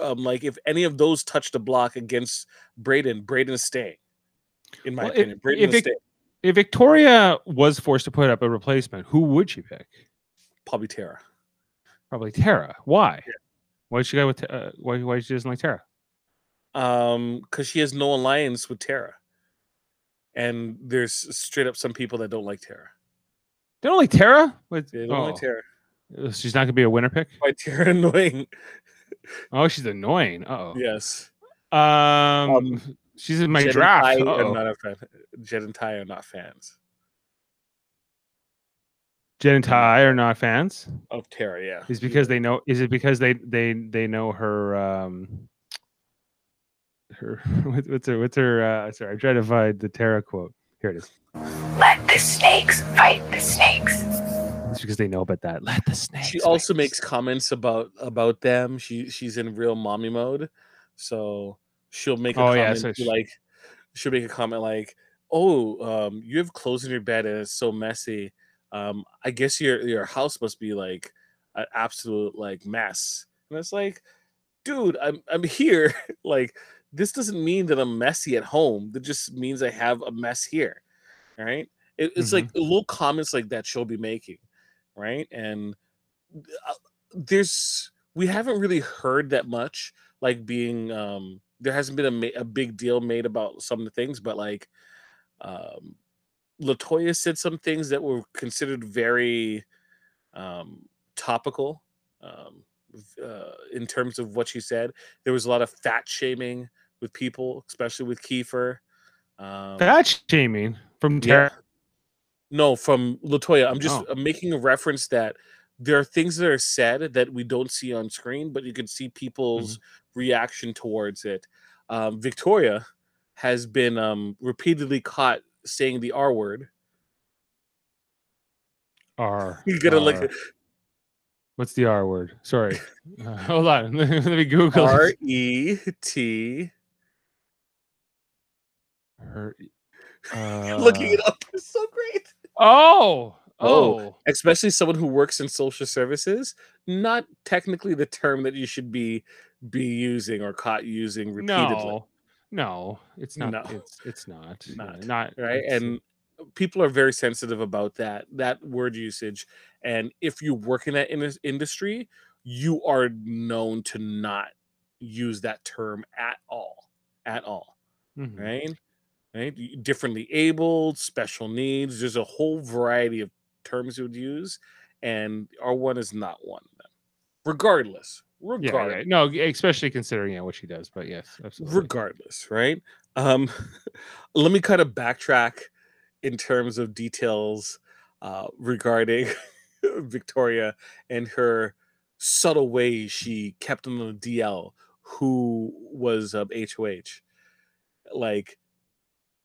um, like if any of those touch the block against Breydon, Breydon's staying. In my Well, if- opinion, Breydon if is it- staying. If Victoria was forced to put up a replacement, who would she pick? Probably Tara. Probably Tara. Why? Why did she go with? Uh, why? Why she doesn't like Tara? um because she has no alliance with Tara. And there's straight up some people that don't like Tara. They don't like Tara. With, They don't like oh, Tara. uh, she's not gonna be a winner pick. Why Tara annoying? Oh, she's annoying. Oh. Yes. Um, she's in my Jed and draft. Ty are Uh-oh. not a fan. Jed and Ty are not fans Jen and Ty are not fans. of Tara. Yeah. Is because they know? Is it because they they they know her? Um, her what's her what's her? Uh, sorry, I'm trying to find the Tara quote. Here it is. Let the snakes fight the snakes. It's because they know about that. Let the snakes. She also the makes snakes. comments about about them. She she's in real mommy mode, so she'll make a Oh, comment yeah, so she- like she'll make a comment like, "Oh, um, you have clothes in your bed and it's so messy. Um, I guess your your house must be like an absolute like mess." And it's like, dude, I'm I'm here. like this doesn't mean that I'm messy at home. That just means I have a mess here. All right. It, it's like little comments like that she'll be making, right? And uh, there's we haven't really heard that much like being um there hasn't been a, ma- a big deal made about some of the things but like um latoya said some things that were considered very um topical um uh, in terms of what she said there was a lot of fat shaming with people especially with kiefer um, Fat shaming from yeah. Tara. no, from Latoya. I'm just Oh. I'm making a reference that there are things that are said that we don't see on screen, but you can see people's Mm-hmm. reaction towards it. Um, Victoria has been um, repeatedly caught saying the R word. R. You gotta R. look What's the R word? Sorry. Uh, hold on. Let me Google. R. E T. Her- Looking uh, it up is so great. Oh. Oh. Oh. Especially someone who works in social services, not technically the term that you should be be using or caught using repeatedly. No. No, it's not. No. It's it's not. yeah, Not, not right and people are very sensitive about that that word usage and if you work in that in- industry you are known to not use that term at all at all Mhm. right right differently abled special needs there's a whole variety of terms you would use and r1 is not one of them regardless regardless yeah. No, especially considering yeah, what she does. But yes, absolutely. regardless right um let me kind of backtrack in terms of details uh regarding victoria and her subtle ways she kept on the dl who was of hoh like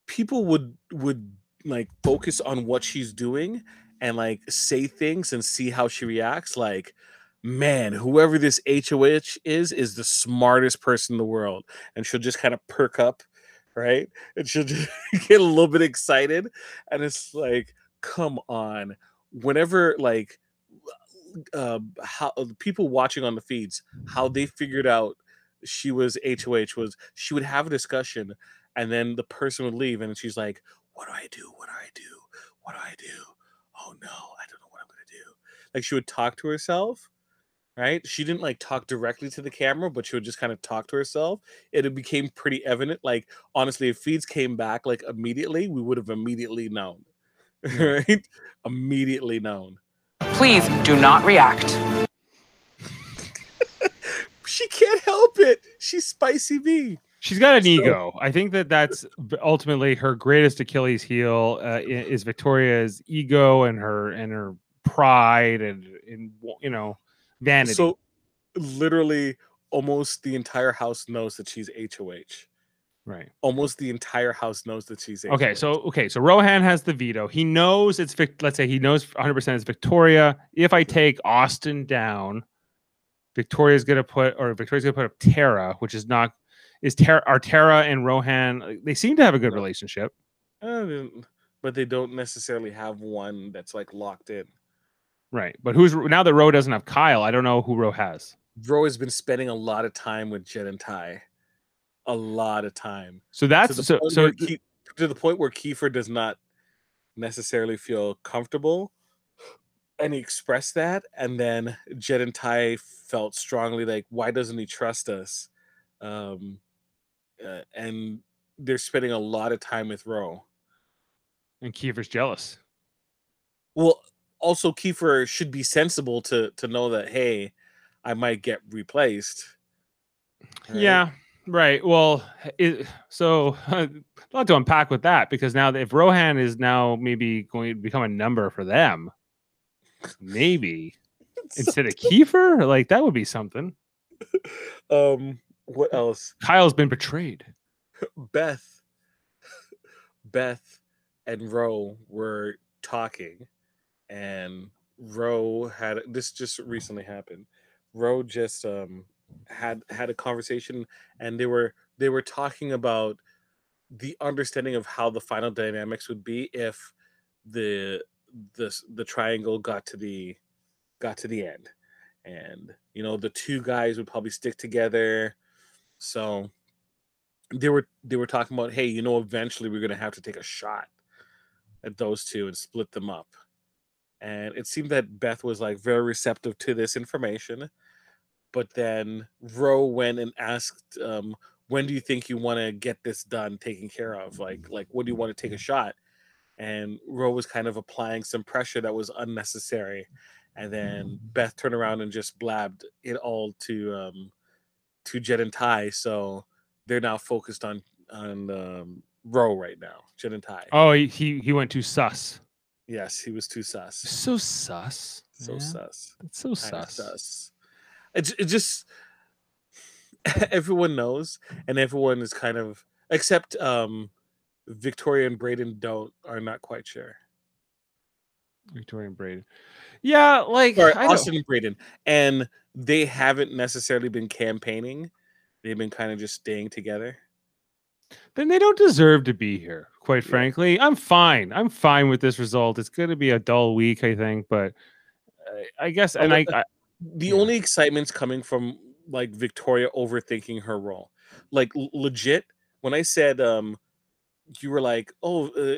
people would would like focus on what she's doing and like say things and see how she reacts like man whoever this hoh is is the smartest person in the world. And she'll just kind of perk up right? And she'll just get a little bit excited and it's like come on. Whenever like uh, how the people watching on the feeds how they figured out she was hoh was she would have a discussion and then the person would leave and she's like what do i do? What do i do? What do i do oh no i don't know what i'm gonna do like she would talk to herself right? She didn't like talk directly to the camera, but she would just kind of talk to herself. It became pretty evident. Like honestly, if feeds came back like immediately, we would have immediately known, right? Immediately known. Please do not react. She can't help it. She's spicy V. She's got an So- ego. I think that that's ultimately her greatest Achilles heel uh, is Victoria's ego and her and her pride and, and you know vanity. So literally, almost the entire house knows that she's HOH. right. Almost the entire house knows that she's HOH. Okay, so okay, so Rohan has the veto. He knows it's Let's say he knows 100 percent it's Victoria. If I take Austin down, Victoria's gonna put or Victoria's gonna put up Tara, which is not is Tara. Are Tara and Rohan? They seem to have a good relationship. Uh, but they don't necessarily have one that's like locked in. Right, but who's now that Ro doesn't have Kyle? I don't know who Ro has. Bro has been spending a lot of time with Jed and Ty. A lot of time. So that's so so Ke- to the point where Kiefer does not necessarily feel comfortable. And he expressed that. And then jed and Ty felt strongly like, why doesn't he trust us? Um, uh, and they're spending a lot of time with Ro. and Kiefer's jealous. Well, also Kiefer should be sensible to to know that hey, I might get replaced. right? Yeah, right. Well, it, so a lot to unpack with that because now if Rohan is now maybe going to become a number for them, maybe instead of Kiefer, like that would be something. um, what else? Kyle's been betrayed. Beth, Beth, and Ro were talking, and Ro had this just recently happened. Ro just um had had a conversation, and they were they were talking about the understanding of how the final dynamics would be if the the the triangle got to the got to the end, and you know the two guys would probably stick together. So they were they were talking about hey you know eventually we're to have to take a shot at those two and split them up. And it seemed that beth was like very receptive to this information but then roe went and asked um, when do you think you want to get this done taken care of? Like like when do you want to take a shot? And roe was kind of applying some pressure that was unnecessary. And then beth turned around and just blabbed it all to um to Jed and ty so they're now focused on on um, Ro right now, Jed and Ty. Oh, he he, went too sus. Yes, he was too sus. So sus. So man. sus. It's so Kinda sus. sus. It, it just everyone knows, and everyone is kind of except um Victoria and Breydon don't are not quite sure. Victorian Breydon. Yeah, like Sorry, Austin and Breydon, and they haven't necessarily been campaigning. They've been kind of just staying together. then they don't deserve to be here. Quite Yeah. frankly, I'm fine. I'm fine with this result. It's going to be a dull week, I think, but I, I guess, and I, I the Yeah. only excitement's coming from like Victoria overthinking her role. Like l- legit, when I said um you were like, "Oh, uh,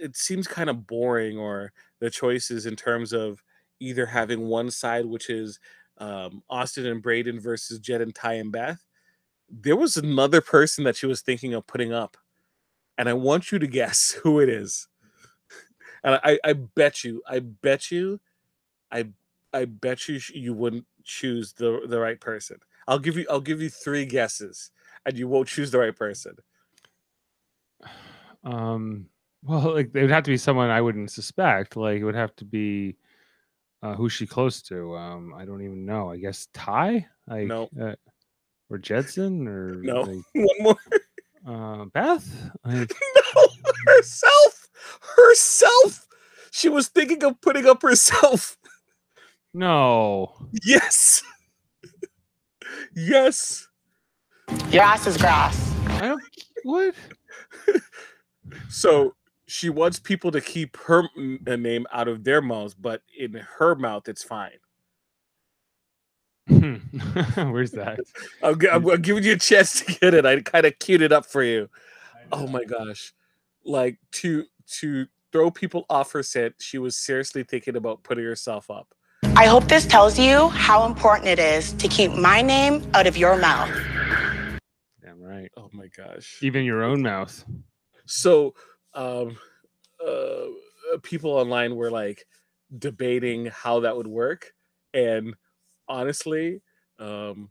it seems kind of boring or the choices in terms of either having one side which is um Austin and Breydon versus Jed and Ty and Beth." There was another person that she was thinking of putting up. And I want you to guess who it is. And I, I bet you, I bet you, I I bet you you wouldn't choose the the right person. I'll give you I'll give you three guesses, and you won't choose the right person. um, well, like it would have to be someone I wouldn't suspect. Like it would have to be uh, who's she close to? Um, I don't even know. I guess Ty, like No. uh, or Jedson, or No, like, one more. uh, Beth. Like, no, herself, herself. She was thinking of putting up herself. no, Yes, yes. Your ass is grass. I don't. What? So she wants people to keep her name out of their mouths, but in her mouth, it's fine. Hmm. Where's that? I'm, I'm, I'm giving you a chance to get it. I kind of queued it up for you. Oh my gosh. Like to to throw people off her scent, she was seriously thinking about putting herself up. I hope this tells you how important it is to keep my name out of your mouth. Damn right. Oh my gosh. Even your own mouth. So, um, uh, people online were like debating how that would work, and honestly, um,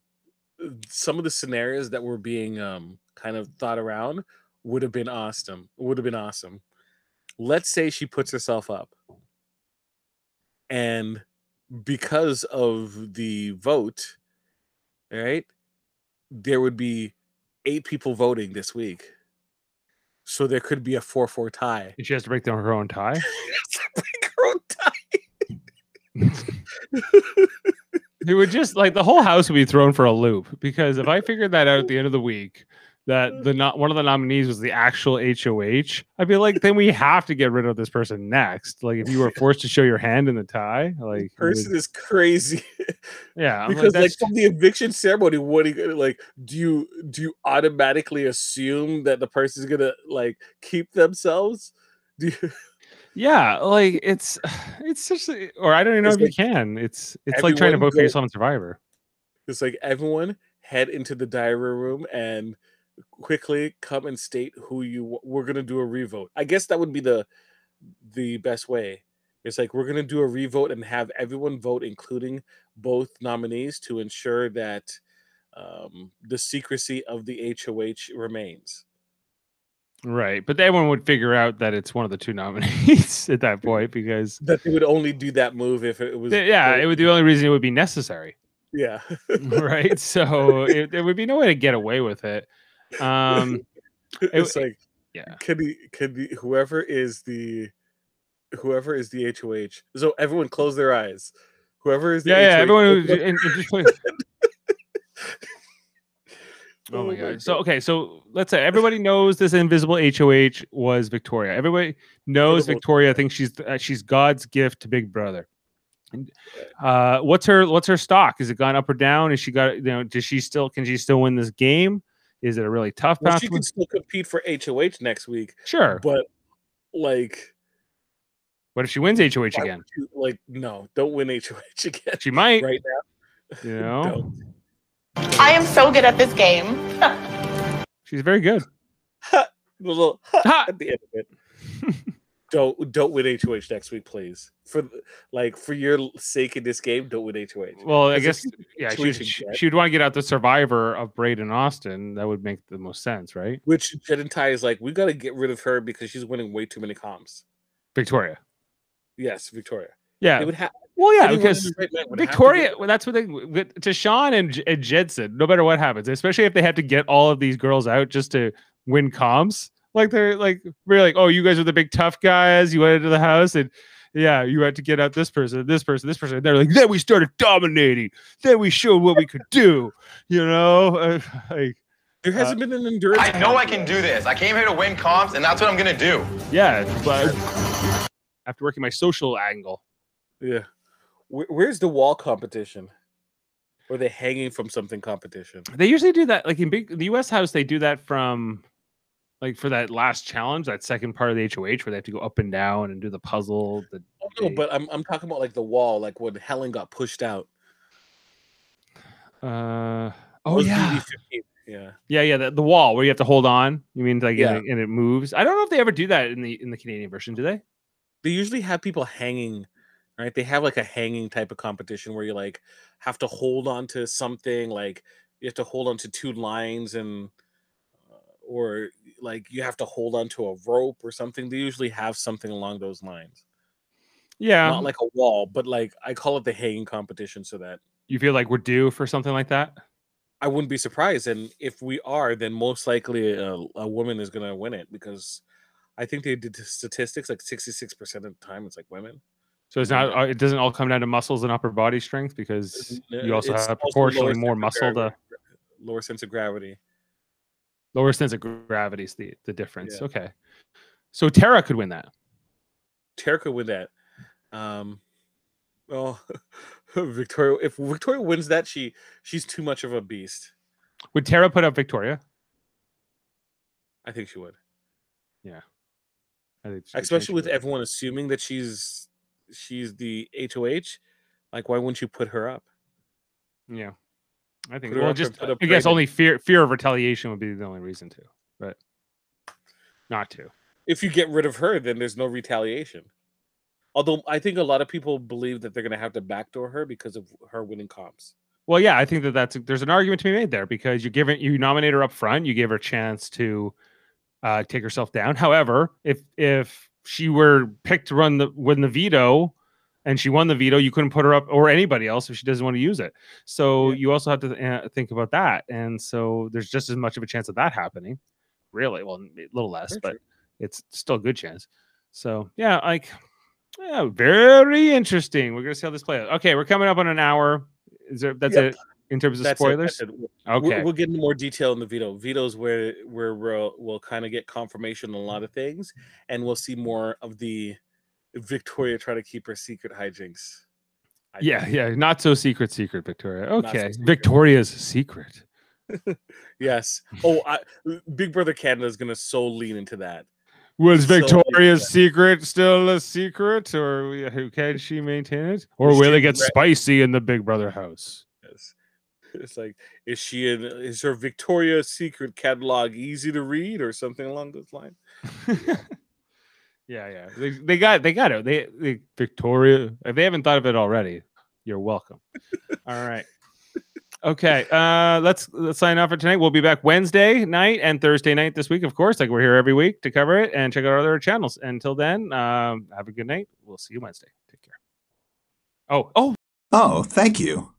some of the scenarios that were being um kind of thought around would have been awesome. Would have been awesome. Let's say she puts herself up, and because of the vote, right, there would be eight people voting this week. So there could be a 4 4 tie. And she has to break down her own tie. Break her own tie. It would just like the whole house would be thrown for a loop because if I figured that out at the end of the week that mm. the not one of the nominees was the actual HOH, I'd be like, then we have to get rid of this person next. Like if you were forced to show your hand in the tie, like it Person would- is crazy. yeah, I'm because like, that's- from the eviction ceremony, what are you gonna like? Do you do you automatically assume that the person's gonna like keep themselves? Do you yeah, like it's it's just or I don't even know It's if you can. It's it's like trying to vote for yourself on Survivor. it's like everyone head into the diary room and quickly come and state who you we're gonna do a revote. I guess that would be the the best way. It's like we're gonna do a revote and have everyone vote, including both nominees, to ensure that um, the secrecy of the HOH remains. Right. But everyone would figure out that it's one of the two nominees at that point because That they would only do that move if it was. yeah, it would the only reason it would be necessary. yeah. right? So it, there would be no way to get away with it. Um, it's like yeah, could be could be whoever is the whoever is the HOH. So everyone close their eyes. Whoever is the yeah, yeah. Everyone, look who, up- and, and just put, oh my god. So okay, so let's say everybody knows this invisible HOH was Victoria. Everybody knows Invisible Victoria thinks she's uh, she's God's gift to Big Brother. Uh, what's her what's her stock? Is it gone up or down? Is she got you know? Does she still can she still win this game? Is it a really tough well, path? she can still compete for HOH next week, Sure. but like What if she wins HOH again? you- like no, don't win HOH again She might. right now. You know, I am so good at this game. she's very good. The little Ha! at the end of it. Don't don't win HOH next week, please. For like for your sake in this game, don't win HOH. Well, I guess yeah, she would, she would want to get out the survivor of Breydon Austin. That would make the most sense, right? Which Ty is like, we got to get rid of her because she's winning way too many comps. Victoria. Yes, Victoria. Yeah. They would have. well, yeah, because right mind would have to Victoria. Well, that's what they to Sean and, and Jedson. No matter what happens, especially if they have to get all of these girls out just to win comps. Like they're like we're like, oh, you guys are the big tough guys. You went into the house and yeah, you had to get out this person, this person, this person. They're like, then we started dominating. Then we showed what we could do. You know, uh, like There hasn't been an endurance. I know I can do this. I came here to win comps, and that's what I'm gonna do. yeah, but after working my social angle. Yeah. Where, where's the wall competition? Or they hanging from something competition? They usually do that, like in big the U.S. House. They do that from, like for that last challenge, that second part of the HOH, where they have to go up and down and do the puzzle. The, Oh, no, but I'm I'm talking about like the wall, like when Helen got pushed out. uh, oh yeah, Yeah. yeah, yeah. The, the wall where you have to hold on. You mean like Yeah. and, it, and it moves? I don't know if they ever do that in the in the Canadian version. Do they? They usually have people hanging, right? They have like a hanging type of competition where you like have to hold on to something, like you have to hold on to two lines and or like you have to hold on to a rope or something. They usually have something along those lines. Yeah. Not like a wall, but like I call it the hanging competition so that you feel like we're due for something like that? I wouldn't be surprised. And if we are, then most likely a, a woman is going to win it because I think they did the statistics like 66% of the time it's like women. So it's not. uh, It doesn't all come down to muscles and upper body strength because you also it's have also proportionally more muscle to lower sense of gravity. Lower sense of gravity is the the difference. Yeah. Okay. So Tara could win that. Tara could win that. Um, well, Victoria, if Victoria wins that, she she's too much of a beast. Would Tara put up Victoria? I think she would, Yeah. I think especially with it. everyone assuming that she's she's the HOH. Like, why wouldn't you put her up? Yeah, I think. Well, just I guess only fear fear of retaliation would be the only reason to, but not to. If you get rid of her, then there's no retaliation. Although I think a lot of people believe that they're going to have to backdoor her because of her winning comps. Well, yeah, I think that that's there's an argument to be made there because you give it you nominate her up front, you give her a chance to uh, take herself down. However, if if she were picked to run the win the veto and she won the veto, you couldn't put her up or anybody else if she doesn't want to use it. So you also have to uh, think about that, and so there's just as much of a chance of that happening. Really, well, a little less, Very but true. it's still a good chance. So yeah, like yeah, very interesting. We're gonna see how this plays. out. Okay, we're coming up on an hour. Is there that's Yep. it in terms of That's spoilers? it. We'll- Okay. We'll, get into more detail in the veto. Veto's where where we'll, we'll kind of get confirmation on a lot of things, and we'll see more of the Victoria try to keep her secret hijinks. I yeah, think. yeah, not so secret, secret, Victoria. so Okay, secret. Victoria's secret. Yes. Oh, I, Big Brother Canada is gonna so lean into that. Was So- Victoria's secret still a secret, or who can she maintain it, or will it get spicy in the Big Brother house? Yes. It's like, is she in? Is her Victoria's Secret catalog easy to read or something along those lines? yeah, yeah, they, they got they got it. They, they Victoria. If they haven't thought of it already, you're welcome. All right. Okay, uh, let's let's sign off for tonight. We'll be back Wednesday night and Thursday night this week, of course. Like we're here every week to cover it and check out our other channels. Until then, um, have a good night. We'll see you Wednesday. Take care. Oh, oh, Oh, thank you.